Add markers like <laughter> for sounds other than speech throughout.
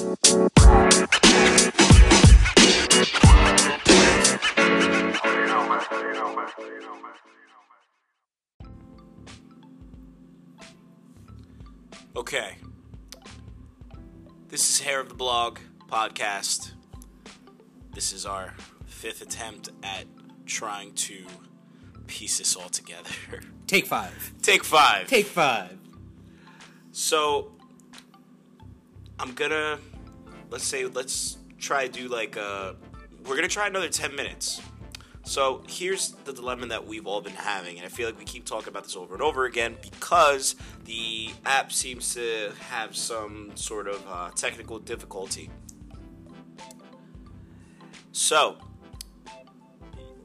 Okay. This is Hair of the Blog podcast. This is our fifth attempt at trying to piece this all together. Take five. Take five. Take five. So, I'm gonna let's say let's try to do like uh we're gonna try another 10 minutes. So here's the dilemma that we've all been having, and I feel like we keep talking about this over and over again because the app seems to have some sort of uh, technical difficulty. So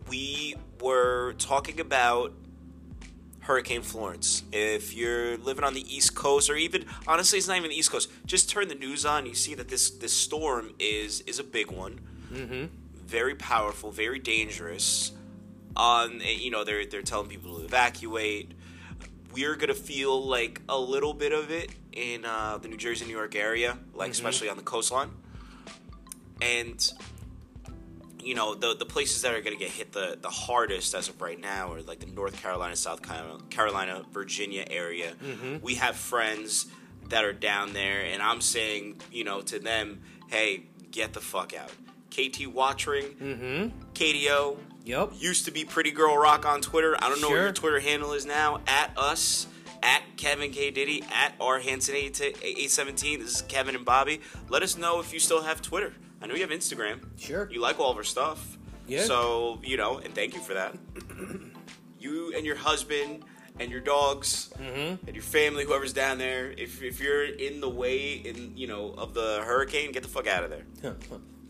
we were talking about Hurricane Florence. If you're living on the East Coast, or even honestly, it's not even the East Coast. Just turn the news on. You see that this this storm is is a big one. Mm-hmm. Very powerful, very dangerous. On you know they're they're telling people to evacuate. We're gonna feel like a little bit of it in uh, the New Jersey, New York area, like especially on the coastline. And you know the the places that are going to get hit the the hardest as of right now are like the North Carolina, South Carolina, Virginia area. We have friends that are down there, and I'm saying you know to them, hey, get the fuck out. KT Watching, Mm-hmm. KDO Yep. used to be Pretty Girl Rock on Twitter. I don't know what your Twitter handle is now. At us. At Kevin K Diddy, at R Hanson eight eight seventeen. This is Kevin and Bobby. Let us know if you still have Twitter. I know you have Instagram. Sure. You like all of our stuff. Yeah. So, you know, and thank you for that. you and your husband and your dogs Mm-hmm. and your family, whoever's down there, if, if you're in the way in you know of the hurricane, get the fuck out of there.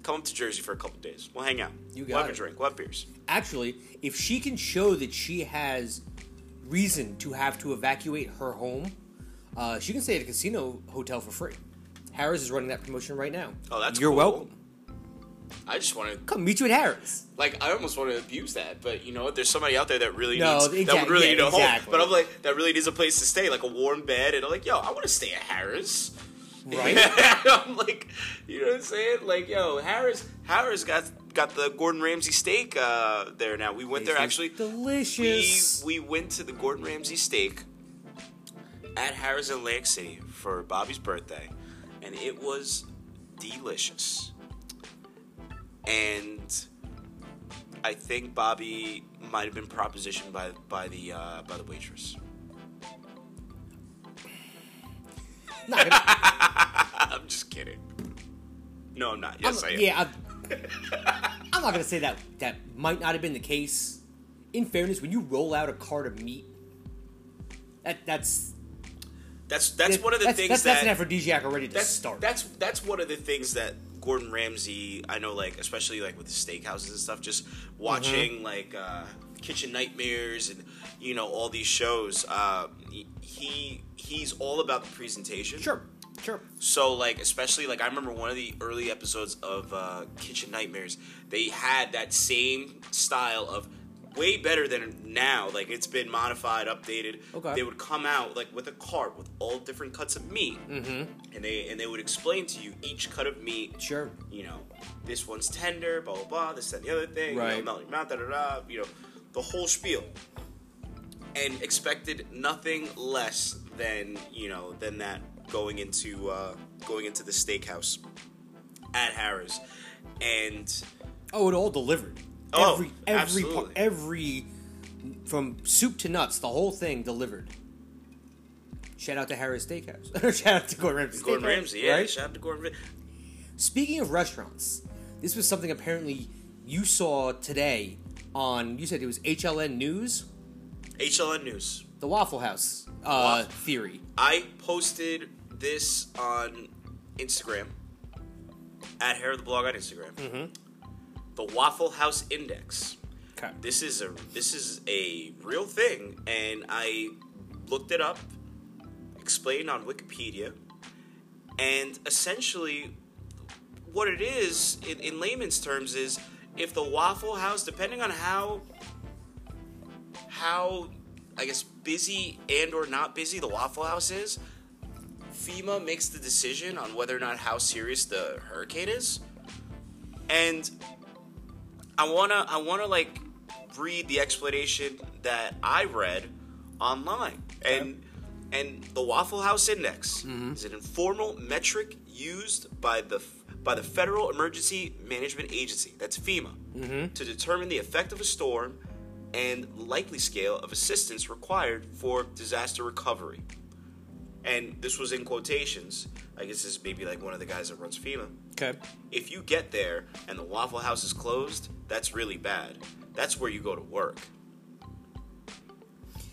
Come up to Jersey for a couple days. We'll hang out. You we'll got have a drink. We'll have beers. Actually, if she can show that she has reason to have to evacuate her home, uh, she can stay at a casino hotel for free. Harrah's is running that promotion right now. Oh, that's You're cool. welcome. I just want to Come meet you at Harrah's. like I almost want to abuse that, but you know what? There's somebody out there that really No, needs that would really yeah, need a exactly. home. But I'm like that really needs a place to stay, like a warm bed, and I'm like, yo, I want to stay at Harrah's. Right? <laughs> I'm like, you know what I'm saying? Like, yo, Harrah's, Harrah's got got the Gordon Ramsay steak uh, there now. We went there actually. delicious. We we went to the Gordon Ramsay steak at Harrah's in Atlantic City for Bobby's birthday, and it was delicious. And I think Bobby might have been propositioned by by the uh, by the waitress. Gonna- <laughs> I'm just kidding. No, I'm not. Yes, I'm, I am. Yeah, I'm, <laughs> I'm not gonna say that that might not have been the case. In fairness, when you roll out a cart of meat, that that's That's that's one of the that's, things that's, that that's an aphrodisiac already to that's start. that's that's one of the things that Gordon Ramsay I know like especially like with the steakhouses and stuff just watching Mm-hmm. like uh, Kitchen Nightmares and you know all these shows uh, he he's all about the presentation sure, sure. so like especially like I remember one of the early episodes of uh, Kitchen Nightmares they had that same style of way better than now like it's been modified updated Okay. they would come out like with a cart with all different cuts of meat Mm-hmm. and they and they would explain to you each cut of meat Sure. you know this one's tender blah blah blah this and the other thing you know, Right. melt your mouth da da da you know the whole spiel and expected nothing less than you know than that going into uh, going into the steakhouse at Harrah's, and Oh, it all delivered. Oh, every every part, every from soup to nuts, the whole thing delivered. Shout out to Harrah's Steakhouse. <laughs> Shout out to Gordon Ramsay. Gordon Steakhouse, Ramsay, yeah, right? shout out to Gordon. Ramsay. Speaking of restaurants, this was something apparently you saw today on. You said it was HLN News, HLN News. the Waffle House uh, Waffle. theory. I posted this on Instagram at Hair of the Blog on Instagram. Mm-hmm. The Waffle House Index. Okay. This is a this is a real thing, and I looked it up, explained on Wikipedia, and essentially, what it is in, in layman's terms is if the Waffle House, depending on how how I guess busy and or not busy the Waffle House is, FEMA makes the decision on whether or not how serious the hurricane is. And I wanna I wanna like read the explanation that I read online. And and the Waffle House Index mm-hmm. is an informal metric used by the by the Federal Emergency Management Agency, that's FEMA, mm-hmm. to determine the effect of a storm and likely scale of assistance required for disaster recovery. And this was in quotations. I guess this is maybe like one of the guys that runs FEMA. Okay. If you get there and the Waffle House is closed, that's really bad. That's where you go to work.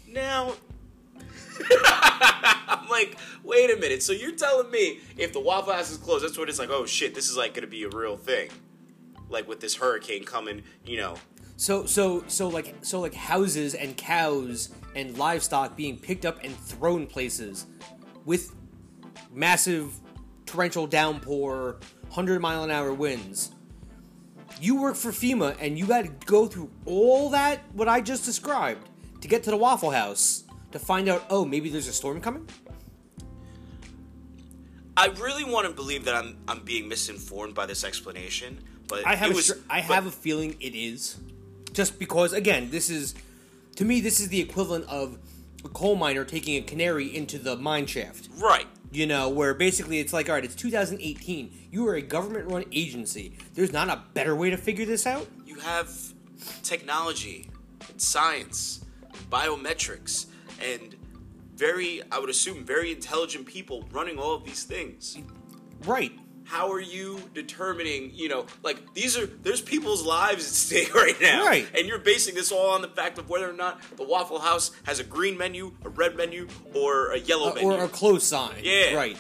Now, <laughs> I'm like, wait a minute. So you're telling me if the Waffle House is closed, that's what it's like, oh shit, this is like going to be a real thing. Like with this hurricane coming, you know. So so so like so like houses and cows and livestock being picked up and thrown places with massive torrential downpour, hundred mile an hour winds. You work for FEMA and you got to go through all that what I just described to get to the Waffle House to find out. Oh, maybe there's a storm coming. I really want to believe that I'm I'm being misinformed by this explanation, but I have a was, str- I but- have a feeling it is, just because again, this is to me this is the equivalent of a coal miner taking a canary into the mine shaft. right. You know, where basically it's like, all right, it's 2018. You are a government-run agency. There's not a better way to figure this out. You have technology and science, and biometrics, and very, I would assume, very intelligent people running all of these things. Right. How are you determining, you know, like these are, there's people's lives at stake <laughs> right now. Right. And you're basing this all on the fact of whether or not the Waffle House has a green menu, a red menu, or a yellow Uh, menu. or a close sign. Yeah. Right.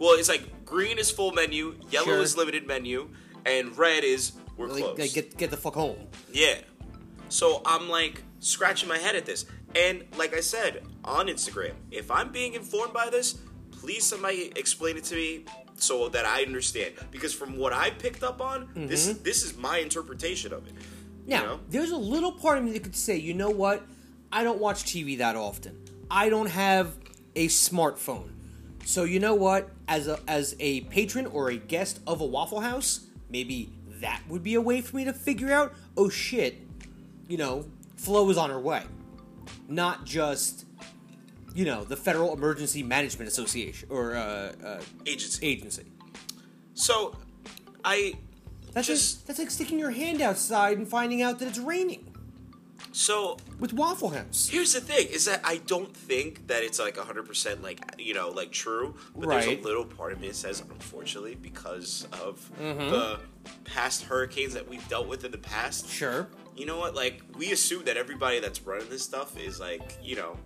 Well, it's like green is full menu, yellow Sure. is limited menu, and red is we're Like, closed. like, get get the fuck home. Yeah. So I'm like scratching my head at this. And like I said on Instagram, if I'm being informed by this, please somebody explain it to me so that I understand. Because from what I picked up on, this mm-hmm. this is my interpretation of it. Now, You know? there's a little part of me that could say, you know what? I don't watch TV that often. I don't have a smartphone. So you know what? As a as a patron or a guest of a Waffle House, maybe that would be a way for me to figure out, oh shit, you know, Flo is on her way. Not just you know, the Federal Emergency Management Association or uh, uh, Agency. agency. So I That's Just- like, that's like sticking your hand outside and finding out that it's raining so with Waffle House. Here's the thing: is that I don't think that it's like 100 percent like you know like true, but there's a little part of me that says unfortunately because of Mm-hmm. the past hurricanes that we've dealt with in the past. Sure. You know what? Like we assume that everybody that's running this stuff is like you know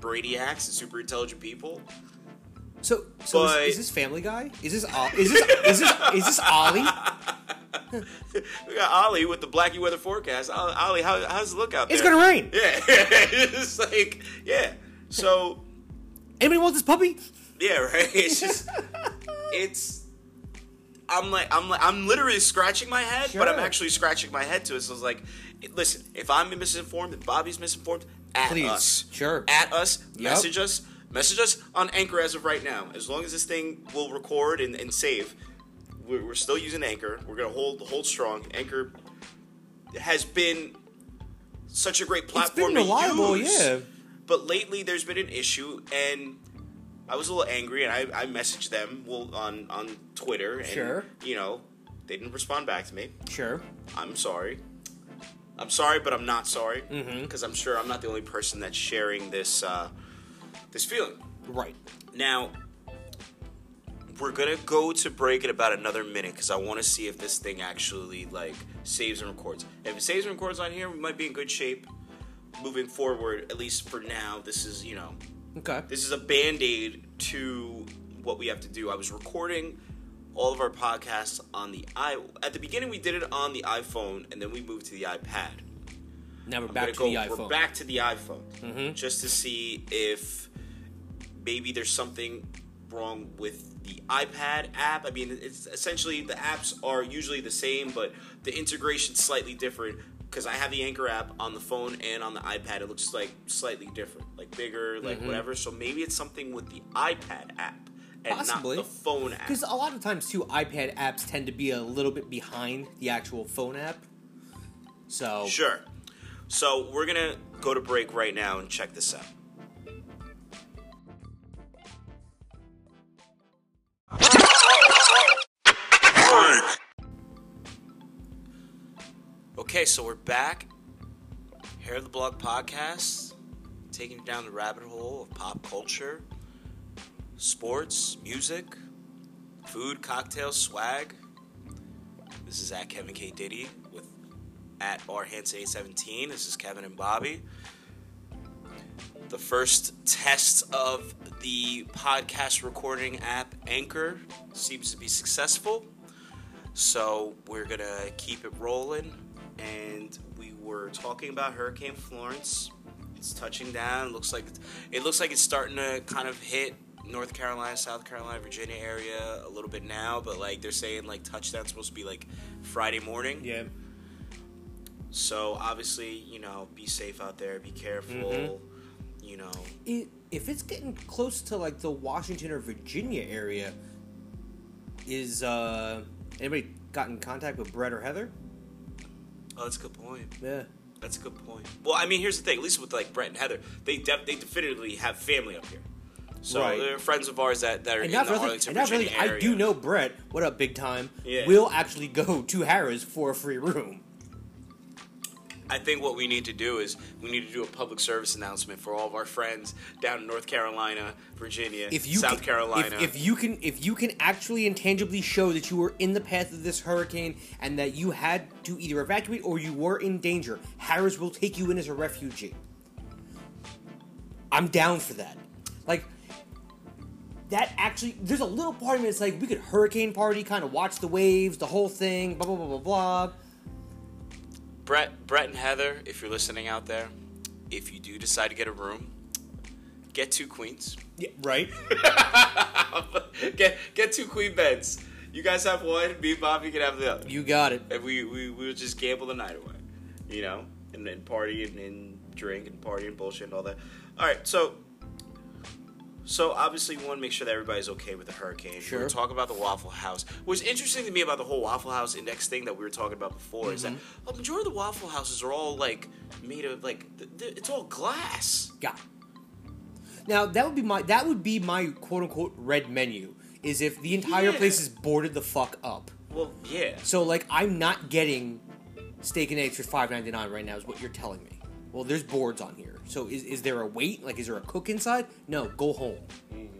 brainiacs and super intelligent people. So, so But- is, is this Family Guy? Is this Ol- is this is this is this Ollie? <laughs> We got Ollie with the Blackie weather forecast. Ollie, how, how's it look out It's there? gonna rain. Yeah, <laughs> it's like yeah. So Anybody want this puppy? Yeah, right. <laughs> It's just it's I'm like I'm like I'm literally scratching my head, but I'm actually scratching my head to it. So it's like, listen, if I'm misinformed, if Bobby's misinformed, at Please. us, Sure. at us, Yep. message us, message us on Anchor as of right now. As long as this thing will record and, and save, we're, we're still using Anchor. We're gonna hold hold strong. Anchor has been such a great It's platform been reliable, to use. yeah. But lately, there's been an issue, and I was a little angry, and I, I messaged them well, on on Twitter, and Sure. you know, they didn't respond back to me. Sure. I'm sorry. I'm sorry, but I'm not sorry Mm-hmm. because I'm sure I'm not the only person that's sharing this uh, this feeling. Right. Now, we're gonna go to break in about another minute because I want to see if this thing actually like saves and records. If it saves and records on here, we might be in good shape moving forward. At least for now, this is you know Okay. this is a band aid to what we have to do. I was recording all of our podcasts on the i. At the beginning, we did it on the iPhone, and then we moved to the iPad. Now we're I'm back gonna go- the iPhone. Mm-hmm. We're back to the iPhone, just to see if maybe there's something wrong with the iPad app. I mean, it's essentially the apps are usually the same, but the integration's slightly different. Because I have the Anchor app on the phone and on the iPad, it looks like slightly different, like bigger, like Mm-hmm. whatever. So maybe it's something with the iPad app, and Possibly. not the phone app. Because a lot of times too, iPad apps tend to be a little bit behind the actual phone app. So Sure. So we're gonna go to break right now and check this out. Okay, so we're back. Hair of the Blog podcast, taking you down the rabbit hole of pop culture, sports, music, food, cocktails, swag. This is at Kevin K. Diddy with at rhanson817. This is Kevin and Bobby. The first test of the podcast recording app Anchor seems to be successful. So we're going to keep it rolling. And we were talking about Hurricane Florence. It's touching down. looks like it looks like it's starting to kind of hit North Carolina, South Carolina, Virginia area a little bit now, but like they're saying like touchdown's supposed to be like Friday morning. yeah, So obviously, you know, be safe out there, be careful. Mm-hmm. You know, it, if it's getting close to like the Washington or Virginia area, is uh anybody got in contact with Brett or Heather? oh, that's a good point. Yeah. That's a good point. Well, I mean, here's the thing. At least with like Brett and Heather, they def- they definitively have family up here. So Right. they're friends of ours that, that are And in the for Arlington, and not for Virginia nothing, area. I do know Brett. What up, big time? Yeah. Will actually go to Harrah's for a free room. I think what we need to do is we need to do a public service announcement for all of our friends down in North Carolina, Virginia, If you South can, Carolina. if, if you can, if you can actually and tangibly show that you were in the path of this hurricane and that you had to either evacuate or you were in danger, Harrah's will take you in as a refugee. I'm down for that. Like that actually there's a little part of me that's like we could hurricane party, kind of watch the waves, the whole thing, blah blah blah blah blah. Brett, Brett and Heather, if you're listening out there, if you do decide to get a room, get two queens. Yeah, right? <laughs> get get two queen beds. You guys have one. Me and Bobby can have the other. You got it. and we we we'll just gamble the night away, you know, and then party and, and drink and party and bullshit and all that. All right, so so obviously we want to make sure that everybody's okay with the hurricane. Sure. We're talking about the Waffle House. What's interesting to me about the whole Waffle House index thing that we were talking about before is that Mm-hmm. a majority of the Waffle Houses are all like made of like th- th- it's all glass. Yeah. Now that would be my that would be my quote unquote red menu is if the entire Yeah. place is boarded the fuck up. Well, yeah. So like I'm not getting steak and eggs for five ninety nine right now is what you're telling me. Well, there's boards on here. So is, is there a wait? Like is there a cook inside? No, go home.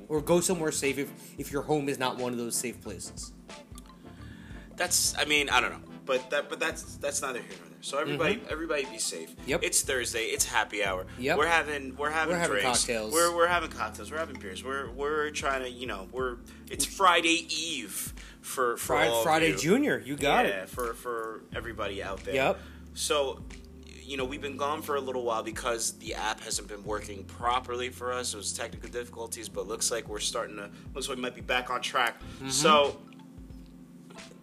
Or go somewhere safe if, if your home is not one of those safe places. That's I mean I don't know, but that but that's that's neither here nor there. So everybody everybody be safe. Mm-hmm. Yep. It's Thursday. It's happy hour. Yep. We're having we're having We're having drinks. cocktails. We're we're having cocktails. We're having beers. We're we're trying to you know we're it's Friday Eve for for Friday, all of Friday. Junior, you got yeah, it. for for everybody out there. Yep. So, you know, we've been gone for a little while because the app hasn't been working properly for us. It was technical difficulties, but looks like we're starting to looks like we might be back on track. Mm-hmm. So,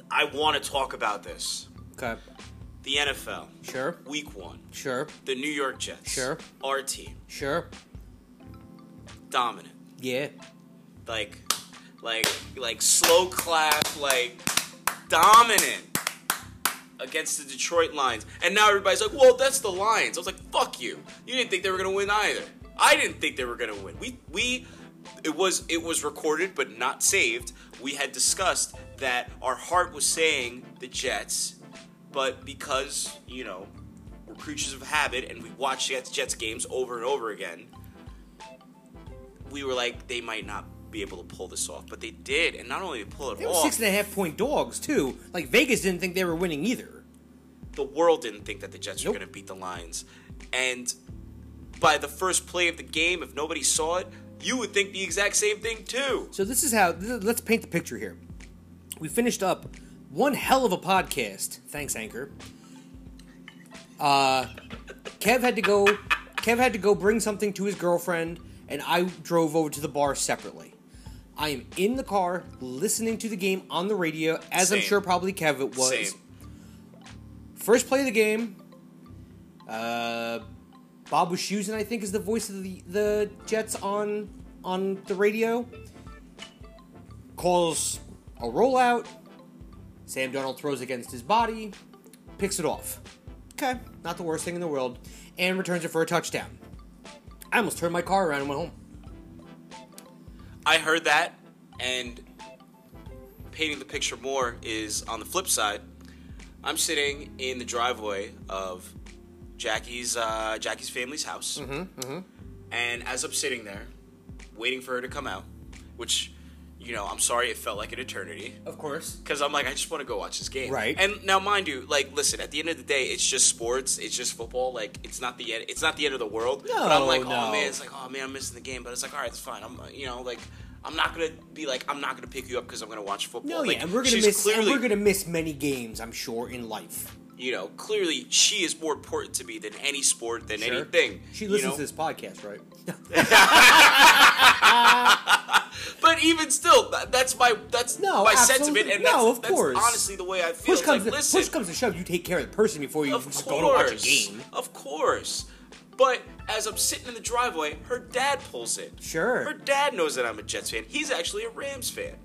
I want to talk about this. Okay. The NFL, Sure. Week One, Sure. the New York Jets, Sure. our team, Sure. dominant, Yeah. like, like, like slow clap, like dominant against the Detroit Lions. And now everybody's like, well, that's the Lions. I was like, fuck you. You didn't think they were gonna win either. I didn't think they were gonna win. We we it was it was recorded but not saved. We had discussed that our heart was saying the Jets, but because, you know, we're creatures of habit and we watch Jets Jets games over and over again, we were like, they might not be able to pull this off, but they did, and not only did they pull it They were off, six and a half point dogs too. Like Vegas didn't think they were winning either. the world didn't think that the Jets were going to beat the Lions. And by the first play of the game, if nobody saw it, you would think the exact same thing too. So this is how. Let's paint the picture here. We finished up one hell of a podcast. Thanks, Anchor. Uh, Kev had to go. Kev had to go bring something to his girlfriend, and I drove over to the bar separately. I am in the car listening to the game on the radio, as I'm sure probably Kev it was. Same. First play of the game. Uh, Bob Wischusen, I think, is the voice of the the Jets on on the radio. calls a rollout. Sam Darnold throws against his body, picks it off. Okay, not the worst thing in the world, and returns it for a touchdown. I almost turned my car around and went home. I heard that, and painting the picture more is on the flip side. I'm sitting in the driveway of Jackie's uh, Jackie's family's house, Mm-hmm, and as I'm sitting there, waiting for her to come out, which, you know, I'm sorry it felt like an eternity. Of course. Because I'm like, I just want to go watch this game. Right. And now, mind you, like, listen. At the end of the day, it's just sports. It's just football. Like, it's not the end. It's not the end of the world. No, But I'm like, oh, no. oh man, it's like, oh man, I'm missing the game. But it's like, all right, it's fine. I'm, you know, like, I'm not gonna be like, I'm not gonna pick you up because I'm gonna watch football. No, like, yeah, and we're gonna miss. Clearly, and we're gonna miss many games, I'm sure, in life. You know, clearly she is more important to me than any sport, than Sure. anything. She you listens know? to this podcast, right? <laughs> But even still, that's my that's No, my absolutely. sentiment, and No, that's, of that's course. honestly the way I feel. push comes like, to, listen, push comes to shove, you take care of the person before you just course. go to watch a game. Of course. But as I'm sitting in the driveway, her dad pulls in. Sure. Her dad knows that I'm a Jets fan. He's actually a Rams fan.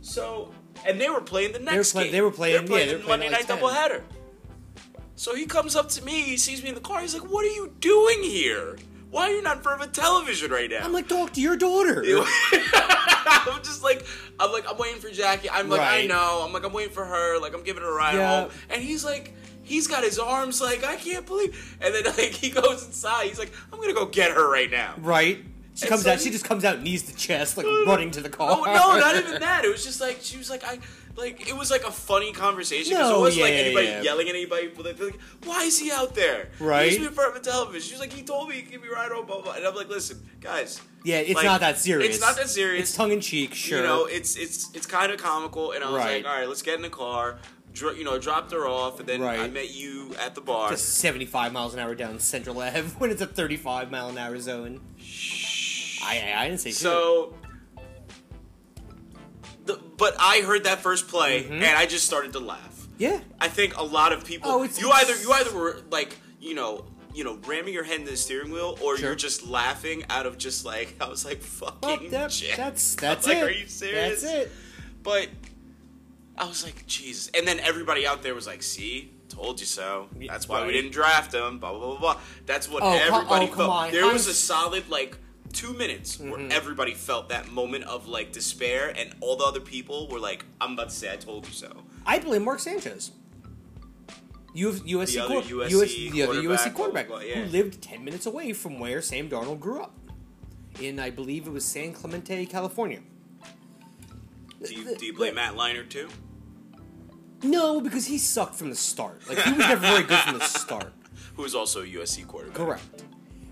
So, and they were playing the next play- game. they were playing- They're yeah, they were playing Monday night 10. doubleheader. So he comes up to me. He sees me in the car. He's like, "What are you doing here? Why are you not in front of a television right now?" I'm like, talk to your daughter. <laughs> I'm just like, I'm like, I'm waiting for Jackie. I'm like, I know. I'm like, I'm waiting for her. Like, I'm giving her a ride Yeah. home. And he's like, he's got his arms like, I can't believe. And then like he goes inside. He's like, I'm gonna go get her right now. right? She And comes so out. She just comes out, knees to chest, like <laughs> running to the car. Oh no, not even <laughs> that. It was just like she was like, I like it was like a funny conversation. No, it wasn't yeah, like anybody yeah. yelling at anybody. But like, why is he out there? Right. He's in front of a television. She was like, he told me he'd give me a ride home. Blah, blah. And I'm like, listen, guys. Yeah, it's like, not that serious. It's not that serious. It's tongue in cheek, sure. You know, it's it's it's kind of comical, and I was Right. like, all right, let's get in the car. Dro- you know, dropped her off, and then I met you at the bar. just 75 miles an hour down Central Ave <laughs> when it's a 35 mile an hour zone. I, I, I didn't say so, the, but I heard that first play, Mm-hmm. and I just started to laugh. Yeah. I think a lot of people. Oh, it's- you either you either were like you know you know ramming your head into the steering wheel, or Sure. you're just laughing out of just like <laughs> I was like fucking. Well, that- that's <laughs> that's like, it. Are you serious? That's it. But I was like, Jesus. And then everybody out there was like, see, told you so. That's why we didn't draft him, blah, blah, blah, blah. That's what Oh, come- everybody oh, felt. on. There was a solid, like, two minutes where Mm-hmm. everybody felt that moment of, like, despair, and all the other people were like, I'm about to say, I told you so. I blame Mark Sanchez. Uf- USC, The other quar- USC US the other quarterback, USC quarterback blah, yeah. who lived 10 minutes away from where Sam Darnold grew up. In, I believe it was San Clemente, California. Do you, do you blame Matt Leinart, too? No, because he sucked from the start. Like, he was never very good from the <laughs> start. Who is also a USC quarterback. Correct.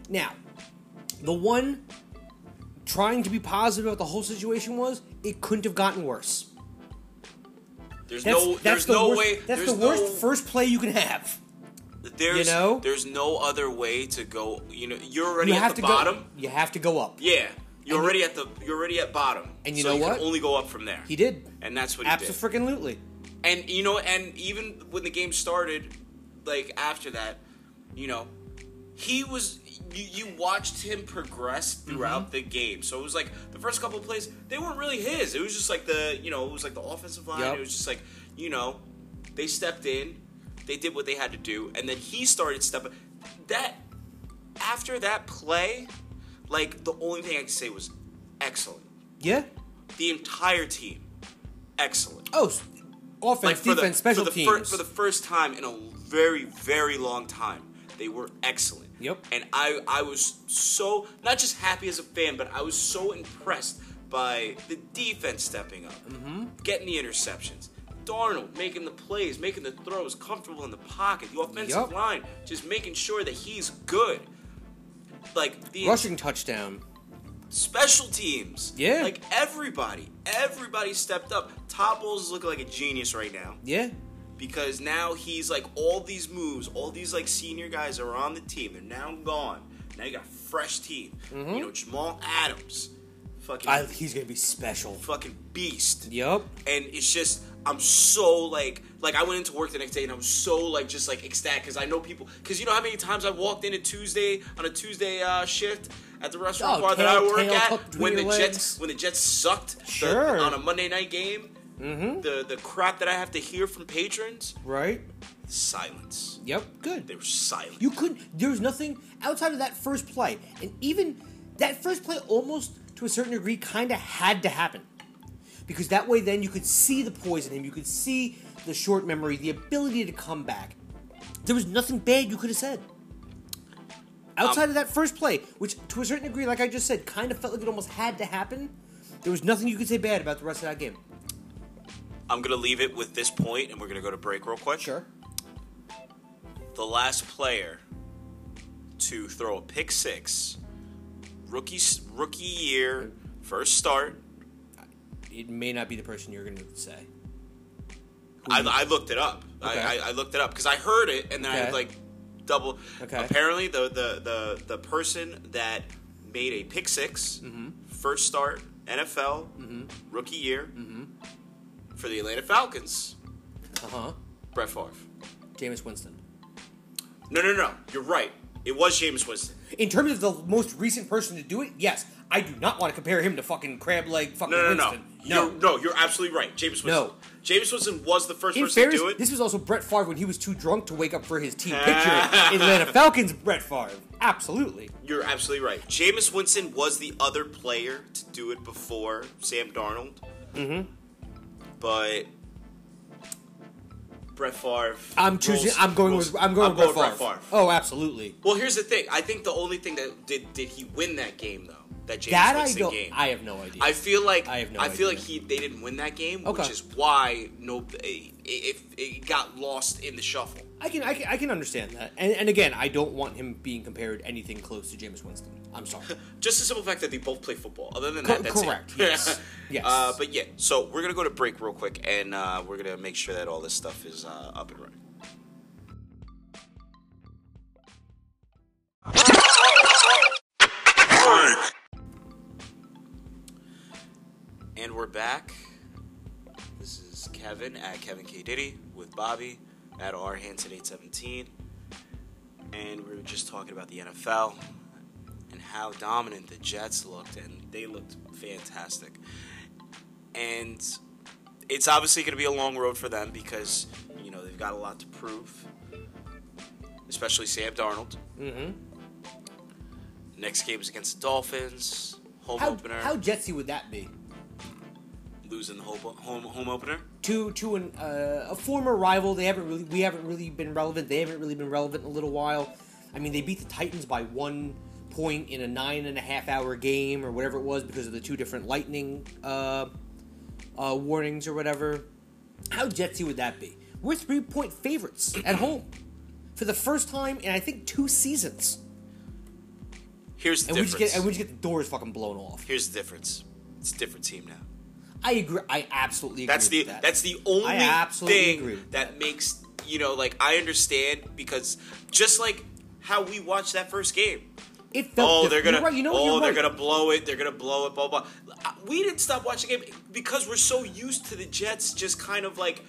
Now, the one trying to be positive about the whole situation was it couldn't have gotten worse. There's That's, no, that's there's the no worst, way. That's there's the worst no, first play you can have. There's, you know? There's no other way to go. You know, you're already You at have the to bottom. go. You have to go up. Yeah, you're And already at the you're already at bottom, And you so know you what? can only go up from there. He did. and that's what he did. Absolutely. And you know, and even when the game started, like after that, you know, he was you, you watched him progress throughout Mm-hmm. the game. So it was like the first couple of plays, they weren't really his. It was just like the you know, it was like the offensive line. Yep. It was just like you know, they stepped in, they did what they had to do, and then he started stepping. That after that play, like the only thing I could say was excellent. Yeah. The entire team, excellent Oh, offense, for defense, the, special for the teams. fir- for the first time in a very very long time they were excellent Yep. and i i was so not just happy as a fan but i was so impressed by the defense stepping up Mm-hmm. getting the interceptions Darnold making the plays, making the throws, comfortable in the pocket. The offensive Yep. line just making sure that he's good. Like the Rushing touchdown. special teams. Yeah. Like everybody, everybody stepped up. Todd Bowles is looking like a genius right now Yeah. Because now he's like all these moves, all these like senior guys are on the team. They're now gone. Now you got a fresh team. You know Jamal Adams, fucking I, he's gonna be special. fucking beast. Yep. And it's just I'm so like like I went into work the next day and I was so like just like ecstatic because I know people because you know how many times I've walked in a Tuesday on a Tuesday uh, shift at the restaurant Oh, bar that I work at when the your Jets when the Jets sucked the- on a Monday night game. Mm-hmm. The the crap that I have to hear from patrons, Right? silence. Yep. Good. They were silent. You couldn't. There was nothing outside of that first play, and even that first play, almost to a certain degree, kind of had to happen, because that way, then you could see the poison in him. You could see the short memory, the ability to come back. There was nothing bad you could have said. Outside of that first play, which to a certain degree, like I just said, kind of felt like it almost had to happen. There was nothing you could say bad about the rest of that game. I'm gonna leave it with this point, and we're gonna go to break real quick. Sure. the last player to throw a pick six, rookie rookie year, first start. It may not be the person you're going to say. I, I looked it up. Okay. I, I, looked it up because I heard it and then I like double. Okay. Apparently, the, the the the person that made a pick 6 Mm-hmm. first start NFL rookie year Mm-hmm. For the Atlanta Falcons, Uh huh. Brett Favre. Jameis Winston. No, no, no. You're right. It was Jameis Winston. In terms of the most recent person to do it, yes, I do not want to compare him to fucking crab leg fucking No, no, no. Winston. You're, no, you're absolutely right. Jameis Winston. No. Jameis Winston was the first In person fairness, to do it. this was also Brett Favre when he was too drunk to wake up for his team <laughs> picture. Atlanta Falcons, Brett Favre. Absolutely. You're absolutely right. Jameis Winston was the other player to do it before Sam Darnold. Mm-hmm. But Brett Favre. I'm choosing. rolls- I'm going rolls- with. I'm going with Brett, Favre. Favre. Oh, absolutely. Well, here's the thing. I think the only thing that did did he win that game though? That James That I don't. game. I have no idea. I feel like I have no feel idea. like he they didn't win that game, Okay. which is why no it, it, it got lost in the shuffle. I can, I can, I can understand that. And, and again, I don't want him being compared anything close to Jameis Winston. I'm sorry. <laughs> Just the simple fact that they both play football. Other than Co- that, that's correct, it. yes. <laughs> Yes. Uh, but yeah, so we're gonna go to break real quick, and uh, we're gonna make sure that all this stuff is uh, up and running. And we're back. This is Kevin at Kevin K Diddy with Bobby at R Hanson eight seventeen, and we were just talking about the NFL and how dominant the Jets looked, and they looked fantastic. And it's obviously going to be a long road for them because you know they've got a lot to prove, especially Sam Darnold. mm-hmm. Next game is against the Dolphins. Home How, opener, how jetsy would that be? losing the home home, home opener. to to an, uh, a former rival. They haven't really we haven't really been relevant. They haven't really been relevant in a little while. I mean, they beat the Titans by one point in a nine and a half hour game or whatever it was because of the two different lightning uh, uh, warnings or whatever. How jetsy would that be? We're three point favorites at home for the first time in I think two seasons, Here's the and we just difference. get and we just get the doors fucking blown off. Here's the difference. It's a different team now. I agree. I absolutely agree. That's the with that. that's the only I absolutely thing agree with that makes you know like I understand because just like how we watched that first game. It felt Oh, they're gonna. Right, you know, oh, they're right. gonna blow it. They're gonna blow it. Blah blah. We didn't stop watching the game because we're so used to the Jets just kind of like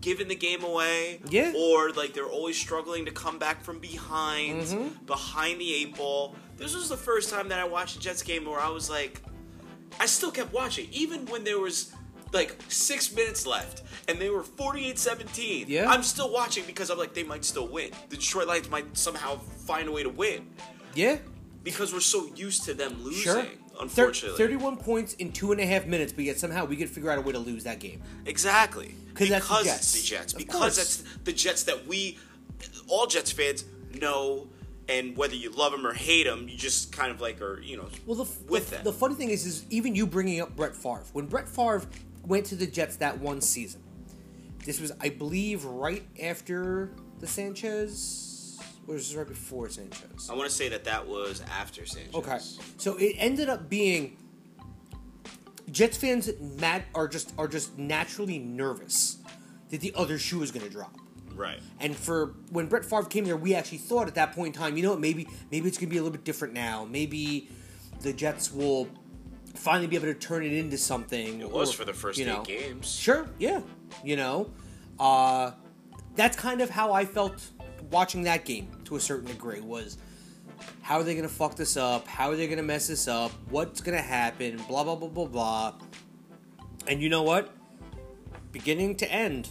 giving the game away. Yeah. Or like they're always struggling to come back from behind, Mm-hmm. behind the eight ball. This was the first time that I watched a Jets game where I was like, I still kept watching, even when there was like six minutes left and they were 48-17. Yeah. I'm still watching because I'm like, they might still win. The Detroit Lions might somehow find a way to win yeah. Because we're so used to them losing. Sure. Unfortunately, Thir- 31 points in two and a half minutes, but yet somehow we could figure out a way to lose that game. exactly 'Cause that's the because Jets. it's the Jets. Of Because course. that's the Jets that we, all Jets fans know, and whether you love them or hate them, you just kind of like are you know Well, the, with the, them. the funny thing is, is even you bringing up Brett Favre. When Brett Favre went to the Jets that one season, this was, I believe, right after the Sanchez, was this right before Sanchez? I want to say that that was after Sanchez. Okay, so it ended up being Jets fans mad are just are just naturally nervous that the other shoe is going to drop. Right. And for when Brett Favre came there, we actually thought at that point in time, you know what, maybe maybe it's gonna be a little bit different now. Maybe the Jets will finally be able to turn it into something. It was for the first eight games. Sure, yeah. You know, uh, that's kind of how I felt watching that game to a certain degree. Was how are they gonna fuck this up? How are they gonna mess this up? What's gonna happen? Blah blah blah blah blah. And you know what? Beginning to end,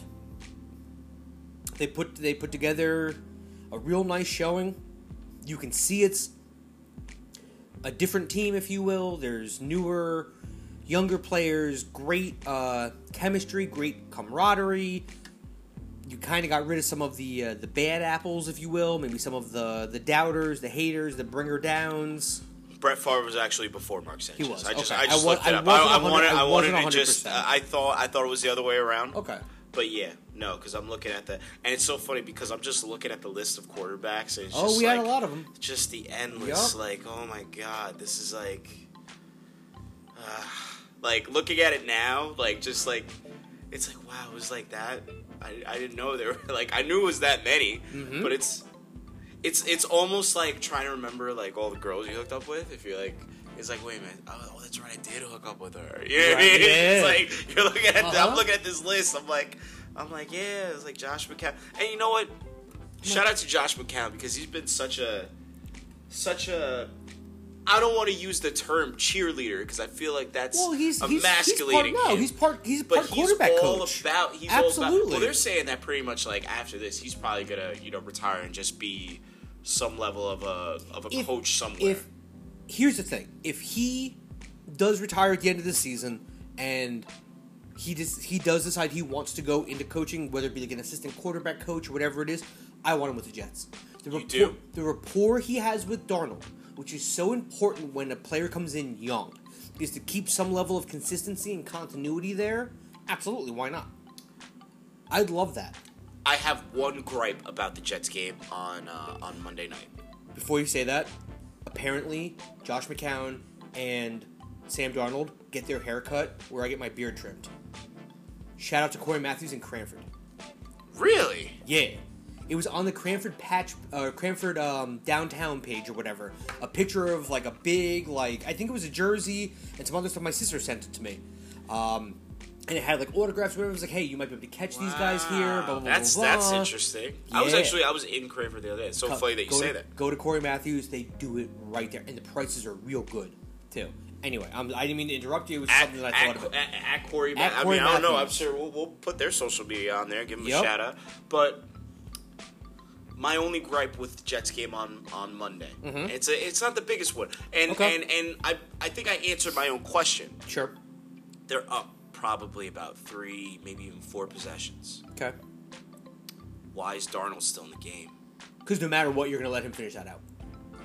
they put they put together a real nice showing. You can see it's a different team, if you will. There's newer, younger players, great uh, chemistry, great camaraderie. You kind of got rid of some of the uh, the bad apples, if you will. Maybe some of the the doubters, the haters, the bringer downs. Brett Favre was actually before Mark Sanchez. He was, I just, okay. I just I wa- looked it I up. wasn't I, I wanted, I I wanted to just. 100%. I thought, I thought it was the other way around. Okay. But yeah, no, because I'm looking at the, and it's so funny because I'm just looking at the list of quarterbacks, and it's Oh, we like, had a lot of them. Just the endless, Yup. like, oh my god, this is like, uh, like looking at it now, like just like, it's like wow, it was like that. I, I didn't know there were <laughs> like I knew it was that many, Mm-hmm. but it's, it's it's almost like trying to remember like all the girls you hooked up with. If you're like. It's like, wait a minute. Oh, oh, that's right. I did hook up with her. <laughs> You know what I mean? yeah. It's like you're looking at. Uh-huh. I'm looking at this list. I'm like, I'm like, yeah. It's like Josh McCown. And you know what? Shout out to Josh McCown because he's been such a, such a. I don't want to use the term cheerleader because I feel like that's Well, he's he's, he's part, emasculating no, him. he's part he's but part he's all coach. about. He's all about. Well, they're saying that pretty much like after this, he's probably gonna you know retire and just be some level of a of a If- coach somewhere. if here's the thing, if he does retire at the end of the season and he just he does decide he wants to go into coaching, whether it be like an assistant quarterback coach or whatever it is, I want him with the Jets. The You rapport, do? the rapport he has with Darnold, which is so important when a player comes in young, is to keep some level of consistency and continuity there. Absolutely, why not? I'd love that. I have one gripe about the Jets game on uh, on Monday night. Before you say that, apparently Josh McCown and Sam Darnold get their hair cut where I get my beard trimmed. Shout out to Corey Matthews and Cranford. Really? Yeah. It was on the Cranford patch, uh, Cranford um, downtown page or whatever. A picture of like a big, like I think it was a jersey and some other stuff. My sister sent it to me, um, and it had like autographs. Whatever. It was like, hey, you might be able to catch these guys here. Blah blah. That's blah, that's interesting. I was actually I was in Cranford the other day. It's so Co- funny that you say to, that. Go to Corey Matthews. They do it right there, and the prices are real good too. Anyway, I'm, I didn't mean to interrupt you. It was At, something that I at, thought of. at, at Corey, At I Corey mean, I don't know. I'm sure we'll, we'll put their social media on there, give them Yep. a shout out. But my only gripe with the Jets game on on Monday, it's a, it's not the biggest one, and Mm-hmm. Okay. and and I I think I answered my own question. Sure. They're up probably about three, maybe even four possessions. Okay. Why is Darnold still in the game? Because no matter what, you're going to let him finish that out.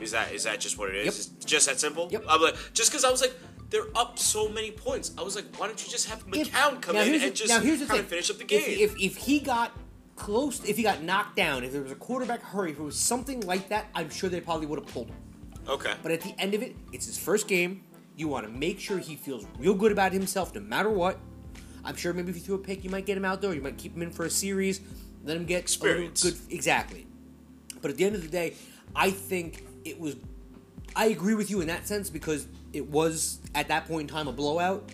Is that is that just what it is? Yep. Is just that simple? Yep. I'm like, just because I was like, they're up so many points. I was like, why don't you just have McCown come now in and just now here's the kind thing. of finish up the game? If, if, if he got close, if he got knocked down, if there was a quarterback hurry, if it was something like that, I'm sure they probably would have pulled him. okay. But at the end of it, it's his first game. You want to make sure he feels real good about himself no matter what. I'm sure maybe if you threw a pick, you might get him out there. You might keep him in for a series, let him get Experience. good. Exactly. But at the end of the day, I think it was. I agree with you in that sense because it was at that point in time a blowout.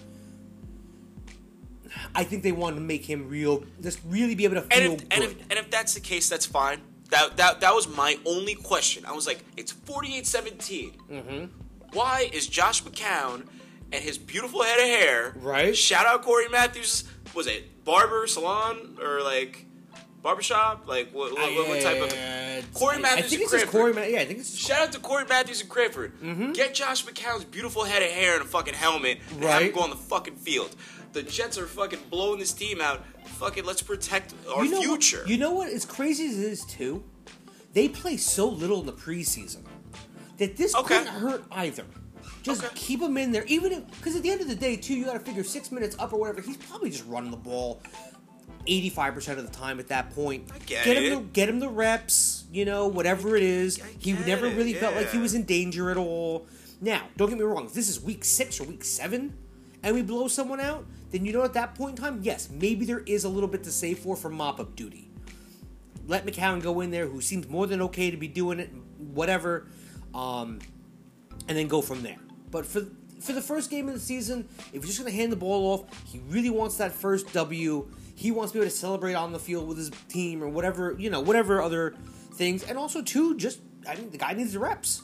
I think they want to make him real, just really be able to feel and if, good. and if and if that's the case, that's fine. That that that was my only question. I was like, it's 48-17. Mm-hmm. Why is Josh McCown and his beautiful head of hair? Right. Shout out Corey Matthews. Was it barber salon or like barbershop? Like what, what, what, what type of? Uh, Corey Matthews I think and it's Cranford. Corey. Ma- yeah, I think it's Shout out to Corey Matthews and Cranford. Get Josh McCown's beautiful head of hair and a fucking helmet and have him Right. go on the fucking field. The Jets are fucking blowing this team out. Fucking let's protect our you know future. What, you know what? As crazy as it is, too, they play so little in the preseason that this Okay. couldn't hurt either. Just Okay. keep him in there, even if because at the end of the day, too, you got to figure six minutes up or whatever. He's probably just running the ball eighty-five percent of the time at that point. I get him the get him the reps, you know, whatever it is. He never it, really felt like he was in danger at all. Now, don't get me wrong. If this is week six or week seven, and we blow someone out, then you know at that point in time, yes, maybe there is a little bit to save for for mop-up duty let McCown go in there, who seems more than okay to be doing it, whatever, um, and then go from there. But for for the first game of the season, if you're just going to hand the ball off, he really wants that first W. he wants to be able to celebrate on the field with his team or whatever you know, whatever other things, and also too, just I mean, the guy needs the reps.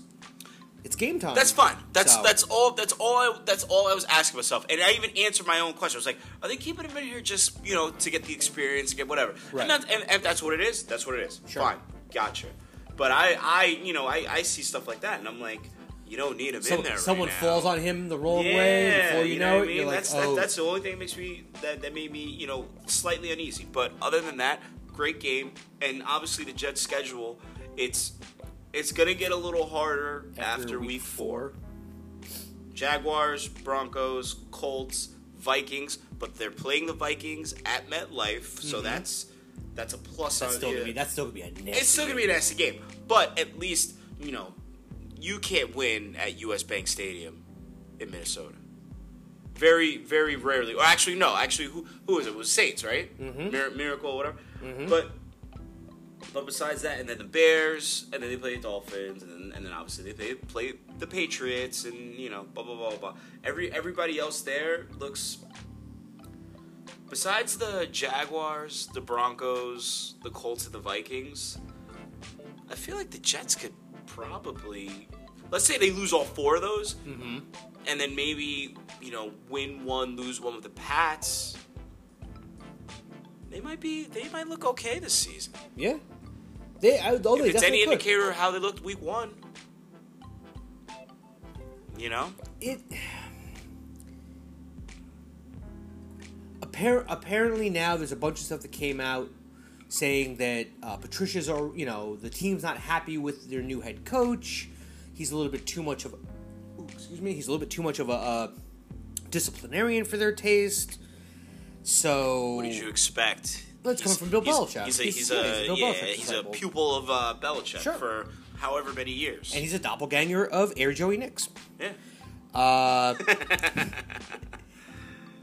It's game time. That's fine. That's So- that's all. That's all. I, that's all I was asking myself, and I even answered my own question. I was like, "Are they keeping him in here just you know to get the experience, get whatever?" Right. And, that's, and, and that's what it is. That's what it is. Sure. Fine, gotcha. But I, I, you know, I, I see stuff like that, and I'm like, you don't need him So- in there. someone right falls on him the wrong yeah, way before you, know, what it. I mean? You're like, that's oh, that, that's the only thing that makes me that, that made me you know slightly uneasy. But other than that, great game, and obviously the Jets' schedule, it's it's gonna get a little harder after, week four. Jaguars, Broncos, Colts, Vikings, but they're playing the Vikings at MetLife, so that's that's a plus That's on still gonna be that's still gonna be a nasty It's still gonna be a nasty game, but at least you know you can't win at U.S. Bank Stadium in Minnesota. Very, very rarely. Or actually, no. Actually, who who was it? It was Saints, right? Mm-hmm. Mir- Miracle, whatever. But but besides that, and then the Bears, and then they play the Dolphins, and then, and then obviously they play, play the Patriots, and you know, blah blah blah blah. Every everybody else there looks. Besides the Jaguars, the Broncos, the Colts, and the Vikings, I feel like the Jets could probably. Let's say they lose all four of those, mm-hmm. and then maybe you know win one, lose one with the Pats. They might be. They might look okay this season. Yeah. They, I, oh, If it's any could. indicator of how they looked week one, you know, it Appar- apparently now there's a bunch of stuff that came out saying that uh, Patricia's are you know the team's not happy with their new head coach. He's a little bit too much of, a, ooh, excuse me, he's a little bit too much of a uh, disciplinarian for their taste. So what did you expect? It's coming from Bill he's, Belichick. He's a, He's- he's a, he's a yeah, Belichick he's a pupil of uh, Belichick Sure. for however many years. and he's a doppelganger of Air Joey Nix. yeah. Uh, <laughs>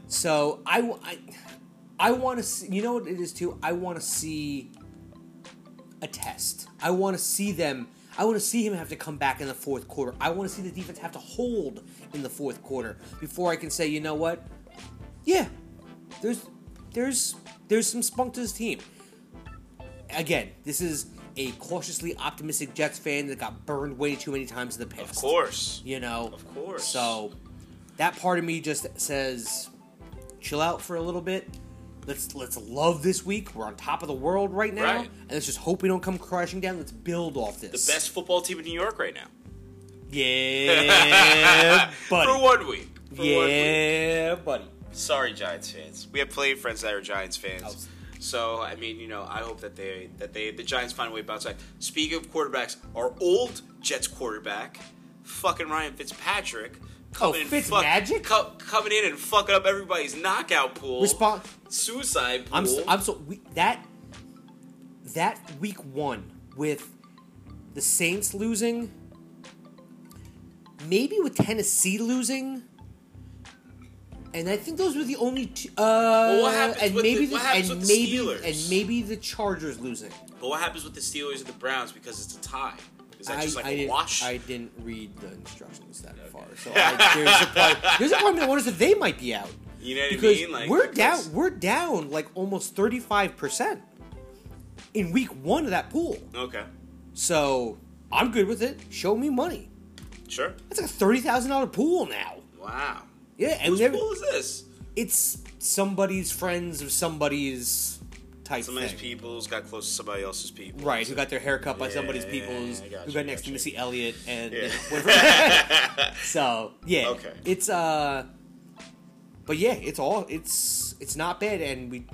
so I want to see. You know what it is too. I want to see a test. I want to see them. I want to see him have to come back in the fourth quarter. I want to see the defense have to hold in the fourth quarter before I can say, you know what? Yeah, there's, there's, there's some spunk to this team. Again, this is a cautiously optimistic Jets fan that got burned way too many times in the past Of course. you know Of course. so that part of me just says chill out for a little bit let's let's love this week we're on top of the world right now Right. and let's just hope we don't come crashing down let's build off this. The best football team in New York right now. yeah <laughs> buddy For one week. For one week. yeah buddy Sorry, Giants fans. We have plenty of friends that are Giants Oh. fans. So I mean, you know, I hope that they that they the Giants find a way to bounce back. Speaking of quarterbacks, our old Jets quarterback, fucking Ryan Fitzpatrick, Oh, coming in Fitzmagic? co- coming in and fucking up everybody's knockout pool, Respon- suicide pool. I'm so, I'm so we, that that week one with the Saints losing, maybe with Tennessee losing, and I think those were the only two. Uh, what happens and with maybe the- happens and with the Steelers? and maybe the Chargers losing. but what happens with the Steelers and the Browns because it's a tie? Is that I, just like I a didn't, wash? I didn't read the instructions that far, so I, there's a part. <laughs> There's a part that wonders if they might be out. you know what because I mean? Like we're because- down we're down like almost 35% in week one of that pool Okay, so i'm good with it show me money sure. that's like a $30000 pool now Wow. Yeah and Whose they're- pool is this? it's somebody's friends of somebody's type Somebody's thing people's got close to somebody else's people. right who got their hair cut by somebody's yeah, people's yeah, I got who you, got next got to you. missy elliott and Yeah. <laughs> <laughs> so yeah Okay. it's uh but yeah it's all it's it's not bad and we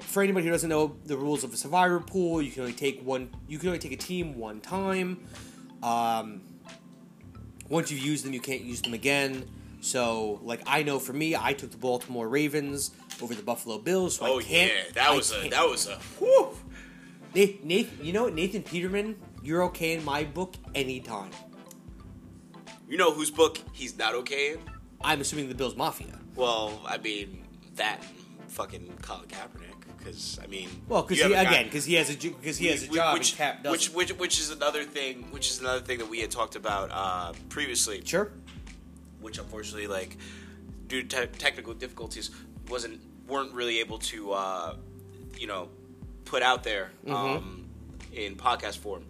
for anybody who doesn't know the rules of a survivor pool you can only take one you can only take a team one time um once you've used them you can't use them again so like i know for me i took the baltimore ravens over the buffalo bills so Oh yeah, that I was a can't- that was a whew. Nathan, you know what? Nathan Peterman, you're okay in my book anytime. You know whose book he's not okay in? I'm assuming the Bills Mafia. Well, I mean that fucking Colin Kaepernick, because I mean, Well, because you he, have a guy- again, because he has a because he has a job which, and Cap doesn't. which which which is another thing, which is another thing that we had talked about uh, previously, sure. Which unfortunately, like due to te- technical difficulties, wasn't weren't really able to, uh, you know, put out there um, in podcast form.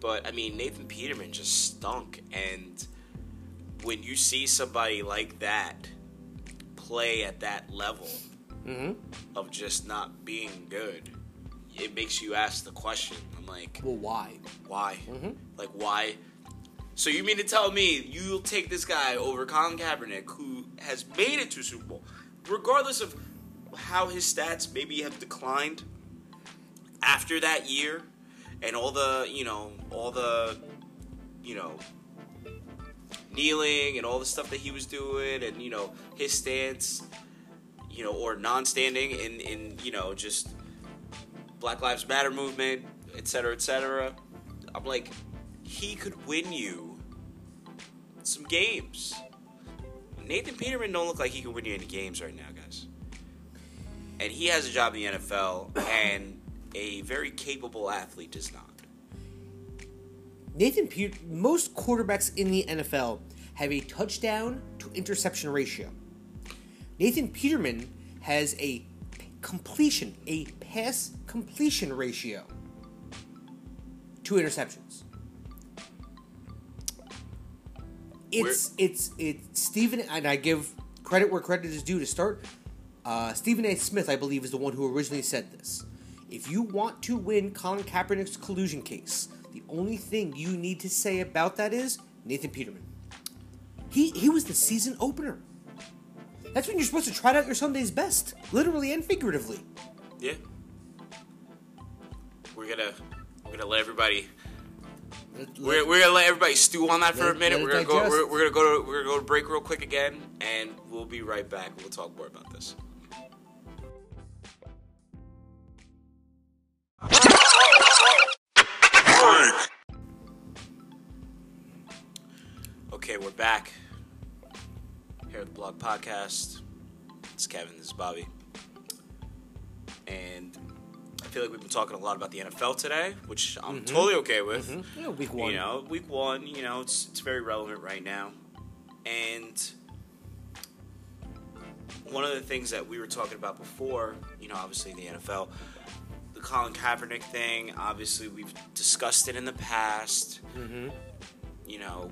But I mean, Nathan Peterman just stunk, and when you see somebody like that play at that level of just not being good, it makes you ask the question. I'm like, Well, why? why? Like, why? So you mean to tell me you'll take this guy over Colin Kaepernick, who has made it to Super Bowl, regardless of how his stats maybe have declined after that year, and all the you know all the you know kneeling and all the stuff that he was doing, and you know his stance, you know, or non-standing in in you know just Black Lives Matter movement, etc., cetera, et cetera. I'm like, he could win you some games. Nathan Peterman don't look like he can win you any games right now, guys. And he has a job in the NFL, and a very capable athlete does not. Nathan Peter, most quarterbacks in the NFL have a touchdown to interception ratio. Nathan Peterman has a completion, a pass completion ratio to interceptions. It's it's it's Stephen and I give credit where credit is due to start. Uh, Stephen A. Smith, I believe, is the one who originally said this. If you want to win Colin Kaepernick's collusion case, the only thing you need to say about that is Nathan Peterman. He he was the season opener. That's when you're supposed to try out your Sunday's best, literally and figuratively. Yeah. We're gonna we're gonna let everybody Let- we're, we're gonna let everybody stew on that for Let- a minute. We're gonna go we're, we're gonna go to we're gonna go to break real quick again, and we'll be right back. We'll talk more about this. Okay, we're back here at the Blog Podcast. It's Kevin. This is Bobby, and feel like we've been talking a lot about the NFL today, which I'm mm-hmm. totally okay with. Mm-hmm. Yeah, week one. You know, week one, you know, it's it's very relevant right now. And one of the things that we were talking about before, you know, obviously the NFL, the Colin Kaepernick thing, obviously we've discussed it in the past. Mm-hmm. You know,